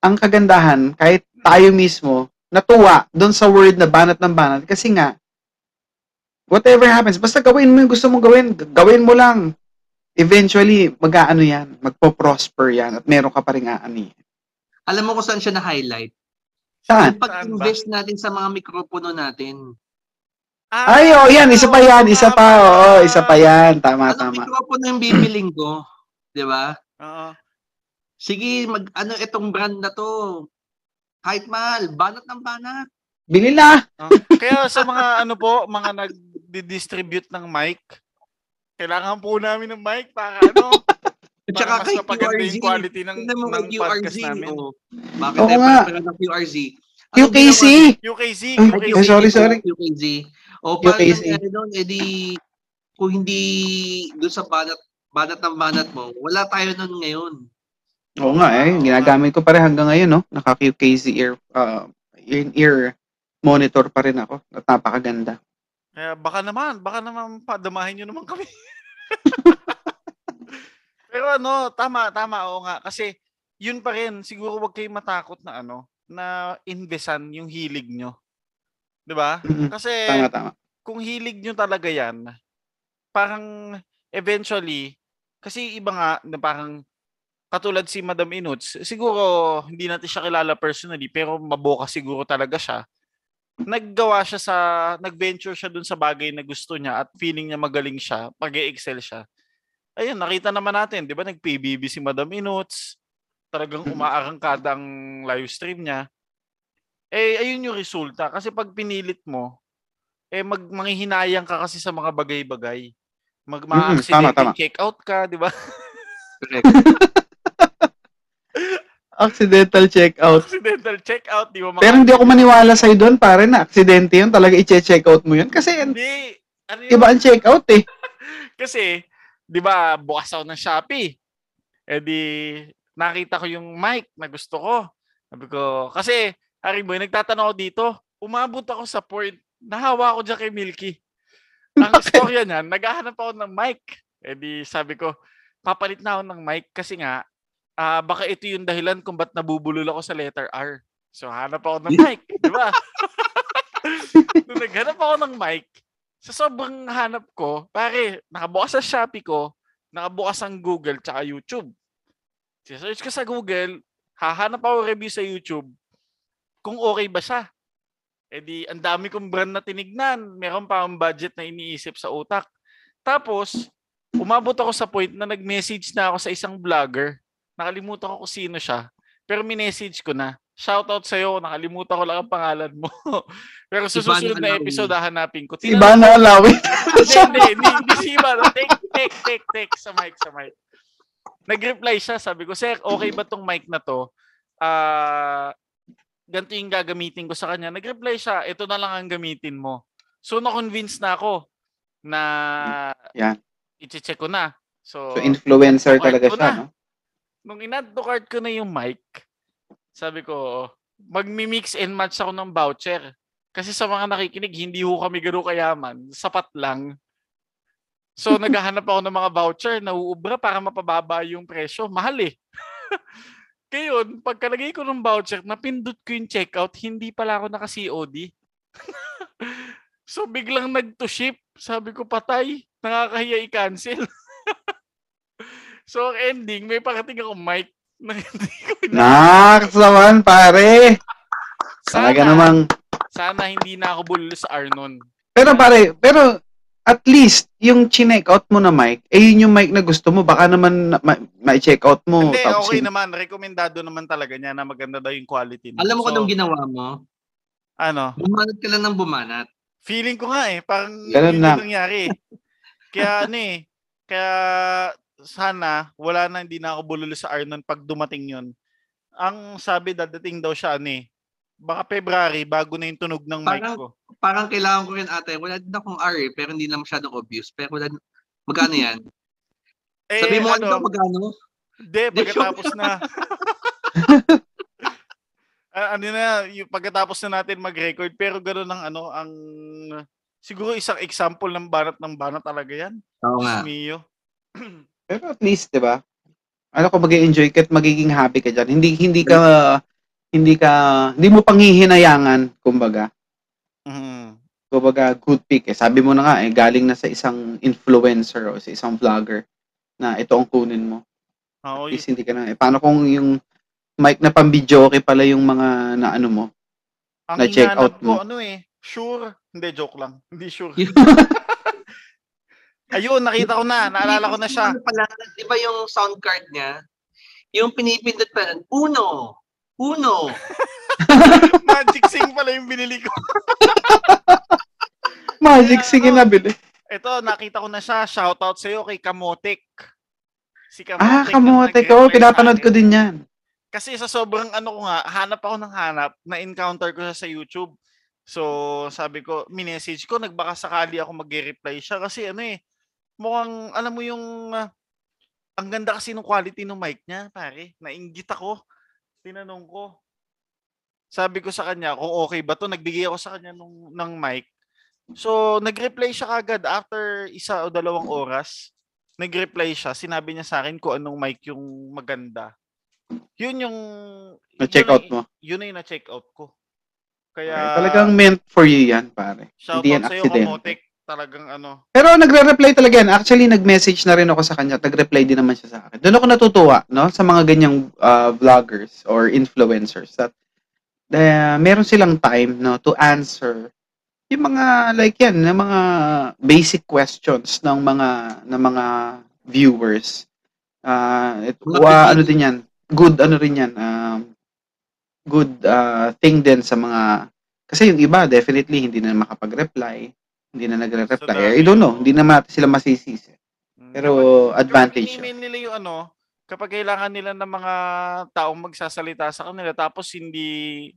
Speaker 4: ang kagandahan, kahit tayo mismo, natuwa doon sa word na banat ng banat, kasi nga, whatever happens, basta gawin mo yung gusto mong gawin, gawin mo lang. Eventually, mag-aano yan, magpo-prosper yan, at meron ka pa rin aani.
Speaker 3: Alam mo kung saan siya na-highlight?
Speaker 4: Saan?
Speaker 3: Yung pag-invest natin sa mga mikropono natin.
Speaker 2: Ah,
Speaker 4: Ay, oh, yan, isa pa yan, isa pa, oo, isa pa yan, tama,
Speaker 3: Anong
Speaker 4: tama.
Speaker 3: mikropono yung bibiling ko? Di ba?
Speaker 2: Oo.
Speaker 3: Sige, mag, ano itong brand na to? Kahit mahal, banat ng banat.
Speaker 4: Bili na.
Speaker 2: Ah, Kaya sa mga ano po, mga nag-distribute ng mic, kailangan po namin ng mic para ano,
Speaker 3: At
Speaker 2: para
Speaker 3: saka kay QRZ.
Speaker 2: yung quality ng, ng
Speaker 3: kay
Speaker 2: podcast
Speaker 3: QRZ.
Speaker 2: namin.
Speaker 3: Oh. Bakit
Speaker 4: Oo
Speaker 3: tayo
Speaker 4: nga.
Speaker 3: pala ng QRZ?
Speaker 4: QKC.
Speaker 3: ginawa-
Speaker 2: UKZ,
Speaker 4: Ay,
Speaker 2: UKZ.
Speaker 4: eh, sorry, sorry.
Speaker 3: QKZ. O paano
Speaker 4: QKZ.
Speaker 3: nangyari doon? Eh di, kung hindi doon sa banat, banat ng banat mo, wala tayo nun ngayon.
Speaker 4: Oo nga eh, ginagamit ko pa rin hanggang ngayon, no? Naka-QKZ ear, uh, ear, ear monitor pa rin ako. At napakaganda.
Speaker 2: Kaya baka naman, baka naman padamahin nyo naman kami. Pero ano, tama, tama, oo nga. Kasi yun pa rin, siguro wag kayong matakot na ano, na investan yung hilig nyo. 'Di ba? Kasi
Speaker 4: Tama, tama.
Speaker 2: kung hilig nyo talaga yan, parang eventually, kasi iba nga na parang katulad si Madam Inuts, siguro hindi natin siya kilala personally, pero maboka siguro talaga siya. Naggawa siya sa, nag-venture siya dun sa bagay na gusto niya at feeling niya magaling siya, pag excel siya. Ayun, nakita naman natin, di ba, nag-PBB si Madam Inuts, talagang umaarangkada ang live stream niya. Eh, ayun yung resulta. Kasi pag pinilit mo, eh mag manghihinayang ka kasi sa mga bagay-bagay. Mag
Speaker 4: Mm,
Speaker 2: ma-accident
Speaker 4: tama, tama.
Speaker 2: check out ka, di ba?
Speaker 4: Accidental checkout.
Speaker 2: Accidental check out, di ba?
Speaker 4: Pero hindi ako maniwala sa'yo doon, pare, na aksidente yun. Talaga i-check out mo yun. Kasi
Speaker 2: Hindi. Ano yun?
Speaker 4: iba ang checkout eh.
Speaker 2: Kasi, di ba, bukas ako ng Shopee. Eh di, nakita ko yung mic na gusto ko. Sabi ko, kasi, Harry Boy, nagtatanong ako dito, umabot ako sa point, nahawa ako dyan kay Milky. Ang istorya niyan, naghahanap ako ng mic. Eh di, sabi ko, papalit na ako ng mic kasi nga, ah baka ito yung dahilan kung ba't nabubulol ako sa letter R. So, hanap ako ng mic, di ba? Nung naghanap ako ng mic, sa sobrang hanap ko, pare, nakabukas sa Shopee ko, nakabukas ang Google tsaka YouTube. Search ko sa Google, hahanap ako review sa YouTube kung okay ba siya. Eh di, ang dami kong brand na tinignan. Meron pa akong budget na iniisip sa utak. Tapos, umabot ako sa point na nag-message na ako sa isang vlogger. Nakalimutan ko kung sino siya. Pero minessage ko na. Shoutout sa'yo, nakalimutan ko lang ang pangalan mo. Pero sa susunod na episode, hahanapin ko.
Speaker 4: Si Ivana Alawi.
Speaker 2: Hindi, hindi, hindi, hindi si Ivana. Take, take, take, take sa mic, sa mic. Nag-reply siya, sabi ko, Sir, okay ba tong mic na to? Ah, ganito yung gagamitin ko sa kanya. Nag-reply siya, ito na lang ang gamitin mo. So, na-convince na ako na
Speaker 4: Yan.
Speaker 2: i-check ko na. So,
Speaker 4: So, influencer talaga siya,
Speaker 2: na.
Speaker 4: no?
Speaker 2: Nung in-add to cart ko na yung mic, sabi ko, magmi-mix and match ako ng voucher. Kasi sa mga nakikinig, hindi ho kami gano'ng kayaman. Sapat lang. So, naghahanap ako ng mga voucher na uubra para mapababa yung presyo. Mahal eh. Ngayon, pagkalagay ko ng voucher, napindot ko yung checkout, hindi pala ako naka-COD. so, biglang nag-to-ship. Sabi ko, patay. Nakakahiya i-cancel. So, ang ending, may parating ako mic na hindi ko na-
Speaker 4: Naks naman, pare. Talaga
Speaker 2: Sana.
Speaker 4: namang...
Speaker 2: Sana hindi na ako bulol sa Arnon.
Speaker 4: Pero pare, pero at least yung chinek out mo na mic, eh yun yung mic na gusto mo. Baka naman na- ma- ma-check out mo.
Speaker 2: Hindi,
Speaker 4: tapos
Speaker 2: okay
Speaker 4: yun-
Speaker 2: naman. Rekomendado naman talaga niya na maganda daw yung quality. nun.
Speaker 3: Alam mo kung
Speaker 2: So,
Speaker 3: anong ginawa mo?
Speaker 2: Ano?
Speaker 3: Bumanat ka lang ng bumanat.
Speaker 2: Feeling ko nga eh. Parang
Speaker 4: Ganun
Speaker 2: yun
Speaker 4: na.
Speaker 2: yung nangyari. Kaya ano eh. Kaya sana wala na hindi na ako bulol sa Arnon pag dumating yun. Ang sabi dadating daw siya ano eh. Baka February bago na yung tunog ng mic
Speaker 3: Parang-
Speaker 2: ko.
Speaker 3: Parang kailangan ko rin ate. Wala din akong R eh, pero hindi lang masyadong obvious. Pero wala, magkano yan?
Speaker 2: Eh,
Speaker 3: Sabi mo ano,
Speaker 2: ano,
Speaker 3: magkano?
Speaker 2: Hindi, pagkatapos na. Ah, ano na, yung pagkatapos na natin mag-record, pero gano'n ang ano, ang siguro isang example ng banat ng banat talaga yan.
Speaker 3: Oo nga.
Speaker 2: Mio.
Speaker 4: Pero at least, 'di ba? Ano ko mag-enjoy ka at magiging happy ka diyan. Hindi hindi ka hindi ka hindi mo panghihinayangan kumbaga.
Speaker 2: Mhm.
Speaker 4: Kumbaga good pick eh. Sabi mo na nga eh galing na sa isang influencer o sa isang vlogger na ito ang kunin mo.
Speaker 2: Oo,
Speaker 4: At least hindi ka na eh. Paano kung yung mic na okay pala yung mga na ano mo?
Speaker 2: ang
Speaker 4: na-check
Speaker 2: hinahanap
Speaker 4: out
Speaker 2: ko,
Speaker 4: mo.
Speaker 2: ano eh, sure. Hindi, joke lang. Hindi sure. Ayun, nakita ko na. Naalala ko na siya.
Speaker 3: Ano pala, di ba yung sound card niya? Yung pinipindot pa lang, uno, uno.
Speaker 2: Magic Sing pala yung binili ko.
Speaker 4: Magic
Speaker 2: Kaya,
Speaker 4: sige
Speaker 2: ano,
Speaker 4: na bili.
Speaker 2: Ito, nakita ko na siya. Shoutout sa'yo kay Kamotik. Si
Speaker 4: Ah,
Speaker 2: Kamotik.
Speaker 4: kamote ko.
Speaker 2: nag-reply sa
Speaker 4: Pinapanood ko din yan.
Speaker 2: Kasi sa sobrang ano ko nga, hanap ako ng hanap, na-encounter ko siya sa YouTube. So, sabi ko, minessage ko, nagbaka sakali ako mag-reply siya. Kasi ano eh, mukhang, alam mo yung, ah, ang ganda kasi ng quality ng mic niya, pare. Nainggit ako. Tinanong ko. Sabi ko sa kanya, kung okay ba to, nagbigay ako sa kanya nung, ng mic. So, nag-reply siya kagad after isa o dalawang oras. Nag-reply siya, sinabi niya sa akin kung anong mic yung maganda. Yun yung...
Speaker 4: Na-check out mo.
Speaker 2: Yun na yung na-check out ko. Kaya,
Speaker 4: talagang meant for you yan, pare.
Speaker 2: shout
Speaker 4: Hindi
Speaker 2: out sa'yo,
Speaker 4: accident.
Speaker 2: Kamotek. Talagang ano.
Speaker 4: Pero nagre-reply talaga yan. Actually, nag-message na rin ako sa kanya. Nag-reply din naman siya sa akin. Doon ako natutuwa, no? Sa mga ganyang uh, vloggers or influencers that uh, meron silang time, no? To answer yung mga, like yan, yung mga basic questions ng mga, ng mga viewers. Uh, it, wa, ano din yan? Good, ano rin yan? Um, good uh, thing din sa mga, kasi yung iba, definitely, hindi na makapag-reply hindi na nagre-reply.
Speaker 2: dami,
Speaker 4: I don't know, hindi na natin sila masisisi.
Speaker 2: Mm,
Speaker 4: Pero
Speaker 2: kapag-
Speaker 4: advantage
Speaker 2: in-email nila yung ano, kapag kailangan nila ng mga taong magsasalita sa kanila tapos hindi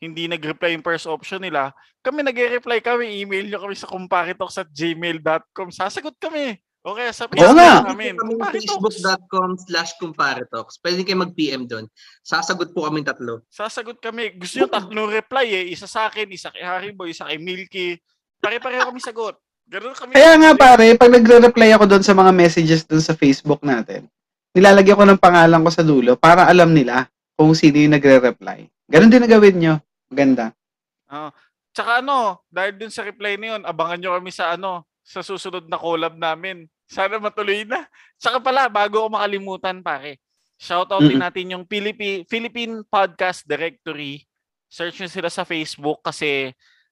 Speaker 2: hindi nag-reply yung first option nila, kami nag-reply kami, email nyo kami sa kumparitox at gmail.com. Sasagot kami. Okay, sa
Speaker 4: Oo nga.
Speaker 2: namin.
Speaker 3: Facebook.com slash comparitox. Pwede kayo mag-PM doon. Sasagot po kami tatlo.
Speaker 2: Sasagot kami. Gusto nyo tatlong reply eh. Isa sa akin, isa kay Haribo, isa kay Milky. Pare-pareho kami sagot. Ganun kami.
Speaker 4: Kaya nga pare, pag nagre-reply ako doon sa mga messages doon sa Facebook natin, nilalagyan ko ng pangalan ko sa dulo para alam nila kung sino yung nagre-reply. Ganon din na gawin nyo. Maganda.
Speaker 2: Tsaka ano, dahil dun sa reply na yun, abangan nyo kami sa ano, sa susunod na collab namin. Sana matuloy na. Tsaka pala, bago ako makalimutan pare, shoutout din
Speaker 4: Mm-mm.
Speaker 2: natin yung Philippine, Philippine Podcast Directory. Search nyo sila sa Facebook kasi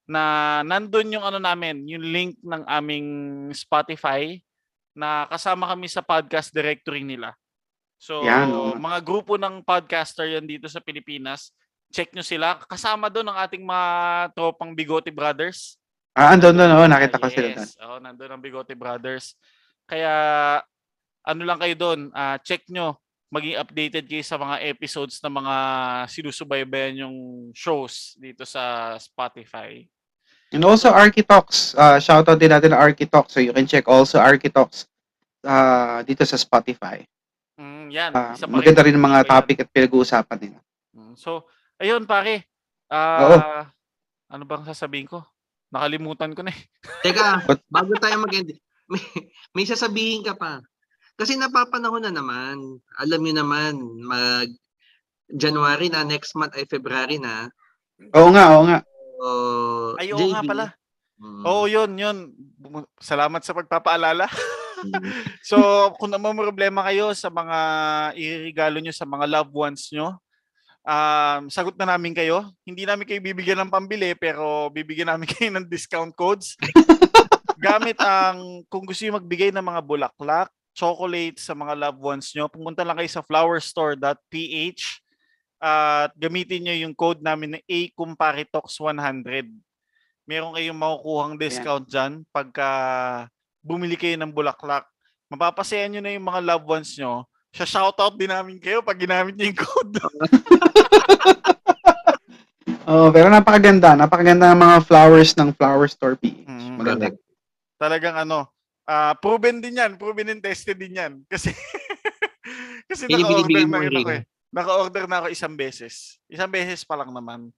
Speaker 2: na nandun yung ano namin, yung link ng aming Spotify na kasama kami sa podcast directory nila. So,
Speaker 4: Yan, oo.
Speaker 2: mga grupo ng podcaster yan dito sa Pilipinas. Check nyo sila. Kasama doon ang ating mga tropang Bigote Brothers.
Speaker 4: Ah, andun doon, oh, nakita ko sila doon.
Speaker 2: Yes, oh, nandun ang Bigote Brothers. Kaya, ano lang kayo doon, ah, check nyo. Maging updated kayo sa mga episodes ng mga sinusubaybayan yung shows dito sa Spotify.
Speaker 4: And also Architox. Uh, shoutout din natin na Architox. So you can check also Architox uh, dito sa Spotify.
Speaker 2: Mm, yan.
Speaker 4: Ah,
Speaker 2: isa pa
Speaker 4: maganda rin ang mga
Speaker 2: Yan.
Speaker 4: topic at pinag-uusapan nila.
Speaker 2: Mm, So, ayun pare. Ah, ano bang sasabihin ko? Nakalimutan ko na eh.
Speaker 3: Teka,
Speaker 4: But-
Speaker 3: bago tayo mag-end, may, may sasabihin ka pa. Kasi napapanahon na naman. Alam niyo naman, mag January na, next month ay February na.
Speaker 4: Oo nga, oo nga.
Speaker 3: So,
Speaker 2: Ay, oo nga
Speaker 3: JB.
Speaker 2: pala.
Speaker 3: Mm.
Speaker 2: Oo, yun, yun. Salamat sa pagpapaalala.
Speaker 3: Mm.
Speaker 2: So, kung naman problema kayo sa mga iregalo nyo sa mga loved ones nyo, um, sagot na namin kayo. Hindi namin kayo bibigyan ng pambili, pero bibigyan namin kayo ng discount codes. Gamit ang, kung gusto nyo magbigay ng mga bulaklak, chocolate sa mga loved ones nyo, pumunta lang kayo sa flowerstore.ph at gamitin nyo yung code namin na AComparitox100. Meron kayong makukuhang discount dyan pagka bumili kayo ng bulaklak. Mapapasaya nyo na yung mga loved ones nyo. Sa shoutout din namin kayo pag ginamit nyo yung code.
Speaker 4: Oo, pero napakaganda. Napakaganda ng mga flowers ng Flower Store PH.
Speaker 2: Mm,
Speaker 4: Maganda.
Speaker 2: Talagang ano, ah proven din yan. Proven and tested din yan. Kasi, kasi naka-order na rin. ako eh. Naka-order na ako isang beses. Isang beses pa lang naman.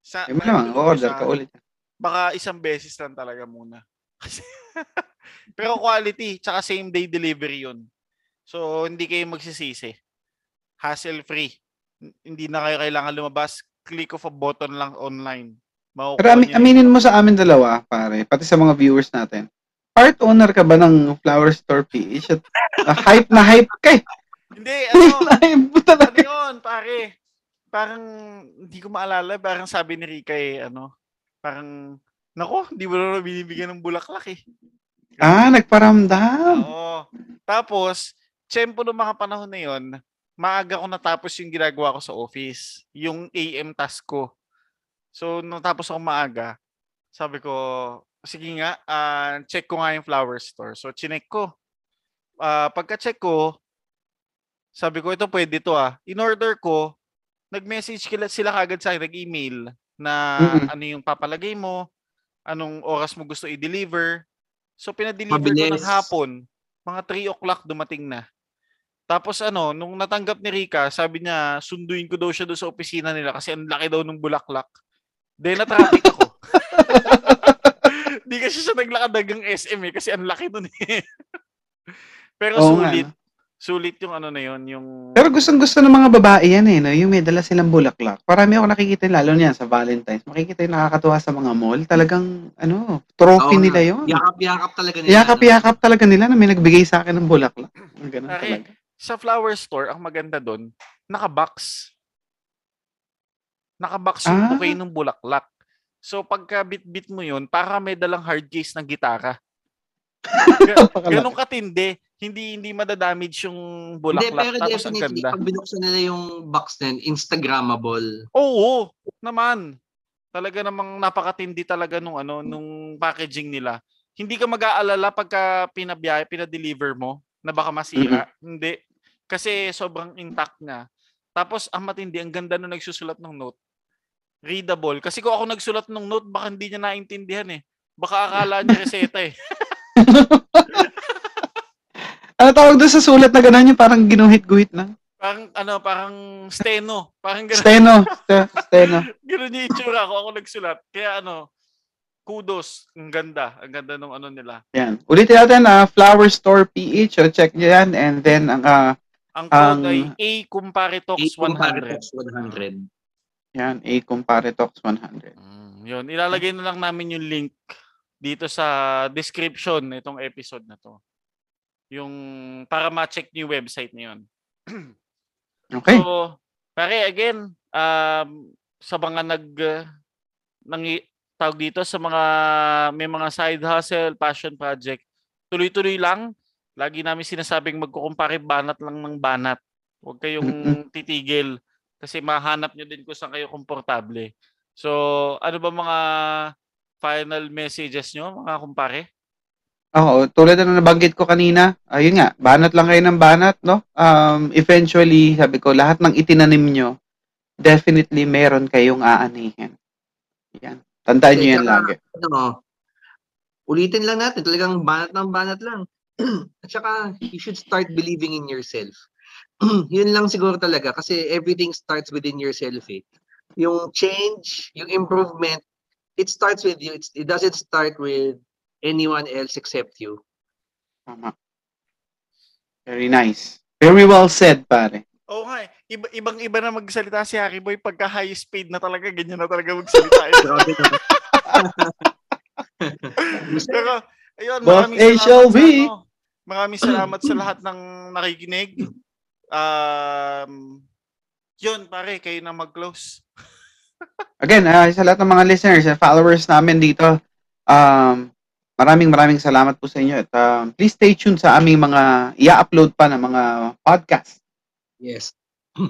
Speaker 2: Sa,
Speaker 4: Eh, malamang, order
Speaker 2: sa-
Speaker 4: ka ulit.
Speaker 2: baka isang beses lang talaga muna. Pero quality, tsaka same day delivery yun. So, hindi kayo magsisisi. Hassle free. Hindi na kayo kailangan lumabas. Click of a button lang online. Makukuha
Speaker 4: Pero ami-
Speaker 2: niyo na
Speaker 4: aminin mo sa amin dalawa, pare, pati sa mga viewers natin. Part owner ka ba ng Flower Store PH? At, ah, hype na hype ka eh.
Speaker 2: Hindi, ano,
Speaker 4: hype mo
Speaker 2: ano
Speaker 4: talaga.
Speaker 2: yun, pare? Parang, hindi ko maalala. Parang sabi ni Rika eh, ano, parang, nako, hindi mo na binibigyan ng bulaklak eh.
Speaker 4: Ah, nagparamdam.
Speaker 2: Oo. Tapos, tsempo ng mga panahon na yon, maaga ko natapos yung ginagawa ko sa office. Yung AM task ko. So, nung tapos ako maaga, sabi ko, sige nga, ah, check ko nga yung flower store. So, chinek ko. Ah, pagka-check ko, sabi ko, ito pwede to ah. In-order ko, nag-message sila kagad sa akin, nag-email na
Speaker 4: Mm-mm.
Speaker 2: ano yung papalagay mo, anong oras mo gusto i-deliver. So, pinadeliver ko ng
Speaker 3: Mabilis.
Speaker 2: hapon. Mga 3 o'clock dumating na. Tapos ano, nung natanggap ni Rika, sabi niya, sunduin ko daw siya doon sa opisina nila kasi ang laki daw ng bulaklak. Then na-traffic ako. Di kasi siya naglakad hanggang SM eh, kasi ang laki nun eh. Pero
Speaker 4: nga,
Speaker 2: sulit.
Speaker 4: no?
Speaker 2: Sulit yung ano na yon yung...
Speaker 4: Pero gustong gusto ng mga babae yan eh, no? yung may dala silang bulaklak. Parami ako nakikita, lalo niyan sa Valentine's. Makikita yung nakakatuwa sa mga mall. Talagang, ano, trophy
Speaker 3: Oo
Speaker 4: nila yun.
Speaker 3: Yakap-yakap talaga nila.
Speaker 4: Yakap-yakap talaga nila na may nagbigay sa akin ng bulaklak. Ganun
Speaker 2: Pare,
Speaker 4: talaga.
Speaker 2: sa flower store, ang maganda doon, naka-box. Naka-box yung
Speaker 4: Ah.
Speaker 2: bouquet ng bulaklak. So pagka bit-bit mo yun, para may dalang hard case ng gitara. Ganun katindi. Hindi hindi madadamage yung
Speaker 3: Hindi,
Speaker 2: bulaklak.
Speaker 3: pero
Speaker 2: Tapos ang ganda.
Speaker 3: pag binuksan nila yung box na yun, Instagrammable.
Speaker 2: Oo, naman. Talaga namang napakatindi talaga nung ano, nung packaging nila. Hindi ka mag-aalala pagka pinabiyahe, pinadeliver mo na baka masira. Hindi. Kasi sobrang intact nga. Tapos ang matindi, ang ganda nung nagsusulat ng note. Readable. Kasi kung ako nagsulat ng note, baka hindi niya naintindihan eh. Baka akala niya reseta eh.
Speaker 4: Ano tawag doon sa sulat na gano'n yung parang ginuhit-guhit na?
Speaker 2: Parang ano, parang steno. Parang gano'n.
Speaker 4: Steno. Ste- Steno.
Speaker 2: Ganun yung itsura ko. Ako nagsulat. Kaya ano, kudos. Ang ganda. Ang ganda nung ano nila.
Speaker 4: Yan. Ulitin natin, ah, Flower Store PH. So check nyo yan. And then, ang, ah,
Speaker 2: Ang code ay A Comparitox 100.
Speaker 3: Comparitox 100.
Speaker 4: yan, A Comparitox 100.
Speaker 2: Mm, yun. Ilalagay na lang namin yung link dito sa description nitong episode na to. Yung para ma-check niyo yung website na yun.
Speaker 4: Okay.
Speaker 2: So, pare, again, um, sa mga nag, uh, nang, tawag dito, sa mga, may mga side hustle, passion project, tuloy-tuloy lang. Lagi namin sinasabing magkukumpare banat lang ng banat. Huwag kayong titigil kasi mahanap nyo din kung saan kayo komportable. So, ano ba mga final messages nyo, mga kumpare?
Speaker 4: Oo, tulad na nabanggit ko kanina, ayun nga, banat lang kayo ng banat, no? Um, eventually, sabi ko, lahat ng itinanim nyo, definitely meron kayong aanihin. Yan. Tandaan nyo yan
Speaker 3: Tsaka,
Speaker 4: lagi.
Speaker 3: ano, ulitin lang natin, talagang banat ng banat lang. At saka, you should start believing in yourself. Yun lang siguro talaga kasi everything starts within yourself eh. Yung change, yung improvement, it starts with you. It's, it doesn't start with anyone else except you.
Speaker 4: Tama. Very nice. Very well said, pare.
Speaker 2: Oo nga eh. Iba, ibang iba na magsalita si Harry Boy pagka high speed na talaga, ganyan na talaga magsalita. eh. Pero, ayun,
Speaker 4: Boss
Speaker 2: maraming
Speaker 4: A shall
Speaker 2: salamat sa, ano, maraming salamat sa lahat ng nakikinig. Um, yun, pare, kayo na mag-close.
Speaker 4: Again, ah, sa lahat ng mga listeners and followers namin dito, um, maraming maraming salamat po sa inyo. At um, please stay tuned sa aming mga i-upload pa ng mga podcast.
Speaker 3: Yes.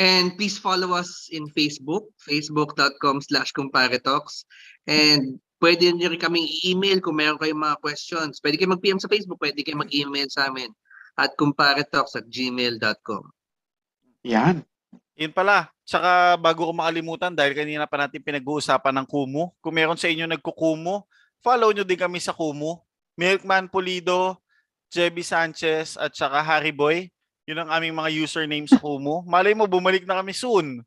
Speaker 3: And please follow us in Facebook, facebook.com slash comparetalks. And pwede nyo rin kaming i-email kung meron kayong mga questions. Pwede kayo mag-PM sa Facebook, pwede kayo mag-email sa amin at comparetalks at gmail.com.
Speaker 4: Yan.
Speaker 2: Yun pala. Tsaka bago ko makalimutan, dahil kanina pa natin pinag-uusapan ng Kumu, kung meron sa inyo nagkukumu, follow nyo din kami sa Kumu. Milkman Pulido, Jebby Sanchez, at saka Harry Boy. Yun ang aming mga username sa Kumu. Malay mo, bumalik na kami soon.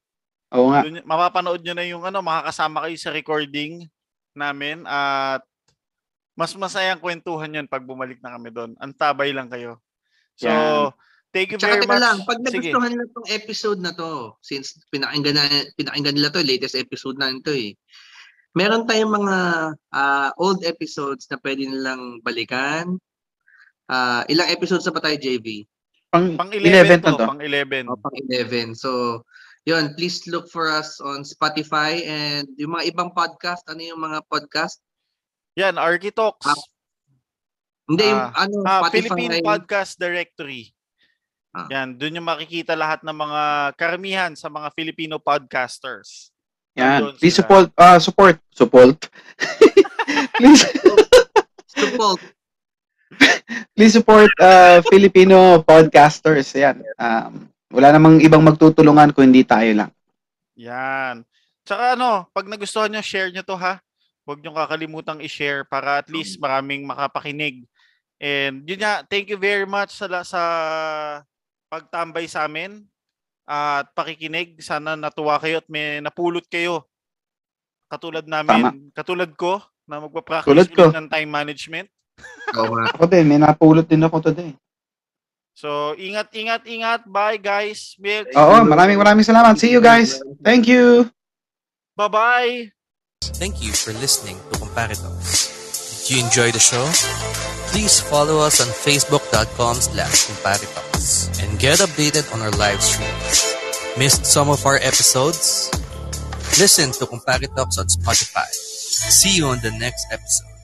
Speaker 4: Oo nga.
Speaker 2: Dun, mapapanood nyo na yung ano, makakasama kayo sa recording namin at mas masayang kwentuhan yan pag bumalik na kami doon. Antabay lang kayo. So,
Speaker 4: Yan.
Speaker 2: Thank you
Speaker 3: Tsaka
Speaker 2: very much.
Speaker 3: lang, pag nagustuhan nila tong episode na to, since pinakinggan, na, pinakinggan nila to, latest episode na ito eh. Meron tayong mga ah, old episodes na pwede nilang balikan. Ah, ilang episodes na pa tayo, JV?
Speaker 4: Pang,
Speaker 2: Pang
Speaker 4: 11
Speaker 2: 11
Speaker 4: na
Speaker 2: to,
Speaker 4: to.
Speaker 2: pang 11.
Speaker 3: O, pang 11. So, yun, please look for us on Spotify and yung mga ibang podcast, ano yung mga podcast?
Speaker 2: Yan, Architox.
Speaker 3: Ah, Hindi, yung
Speaker 2: Ah,
Speaker 3: ano,
Speaker 2: Ah,
Speaker 3: Spotify.
Speaker 2: Philippine Podcast Directory.
Speaker 3: Ah.
Speaker 2: Yan, doon yung makikita lahat ng mga karamihan sa mga Filipino podcasters.
Speaker 4: Yan. Please support, ah support, support. please,
Speaker 3: Support.
Speaker 4: please support uh, Filipino podcasters. Yan. Um, wala namang ibang magtutulungan kung hindi tayo lang.
Speaker 2: Yan. Tsaka ano, pag nagustuhan nyo, share nyo to ha. Huwag nyo kakalimutang i-share para at least maraming makapakinig. And yun nga, thank you very much sa, la- sa pagtambay sa amin at pakikinig. Sana natuwa kayo at may napulot kayo. Katulad namin, katulad ko na magpa-practice
Speaker 4: Tulad ko.
Speaker 2: ulit ng time management.
Speaker 3: Oo nga.
Speaker 4: Ako din, may napulot din ako today.
Speaker 2: So, ingat, ingat, ingat. Bye guys. Milk.
Speaker 4: Oo, maraming maraming salamat. See you guys. Thank you.
Speaker 2: Bye-bye.
Speaker 5: Thank you for listening to Comparitalks. Did you enjoy the show? Please follow us on facebook.com slash Comparitalks and get updated on our live streams. Missed some of our episodes? Listen to Comparitalks on Spotify. See you on the next episode.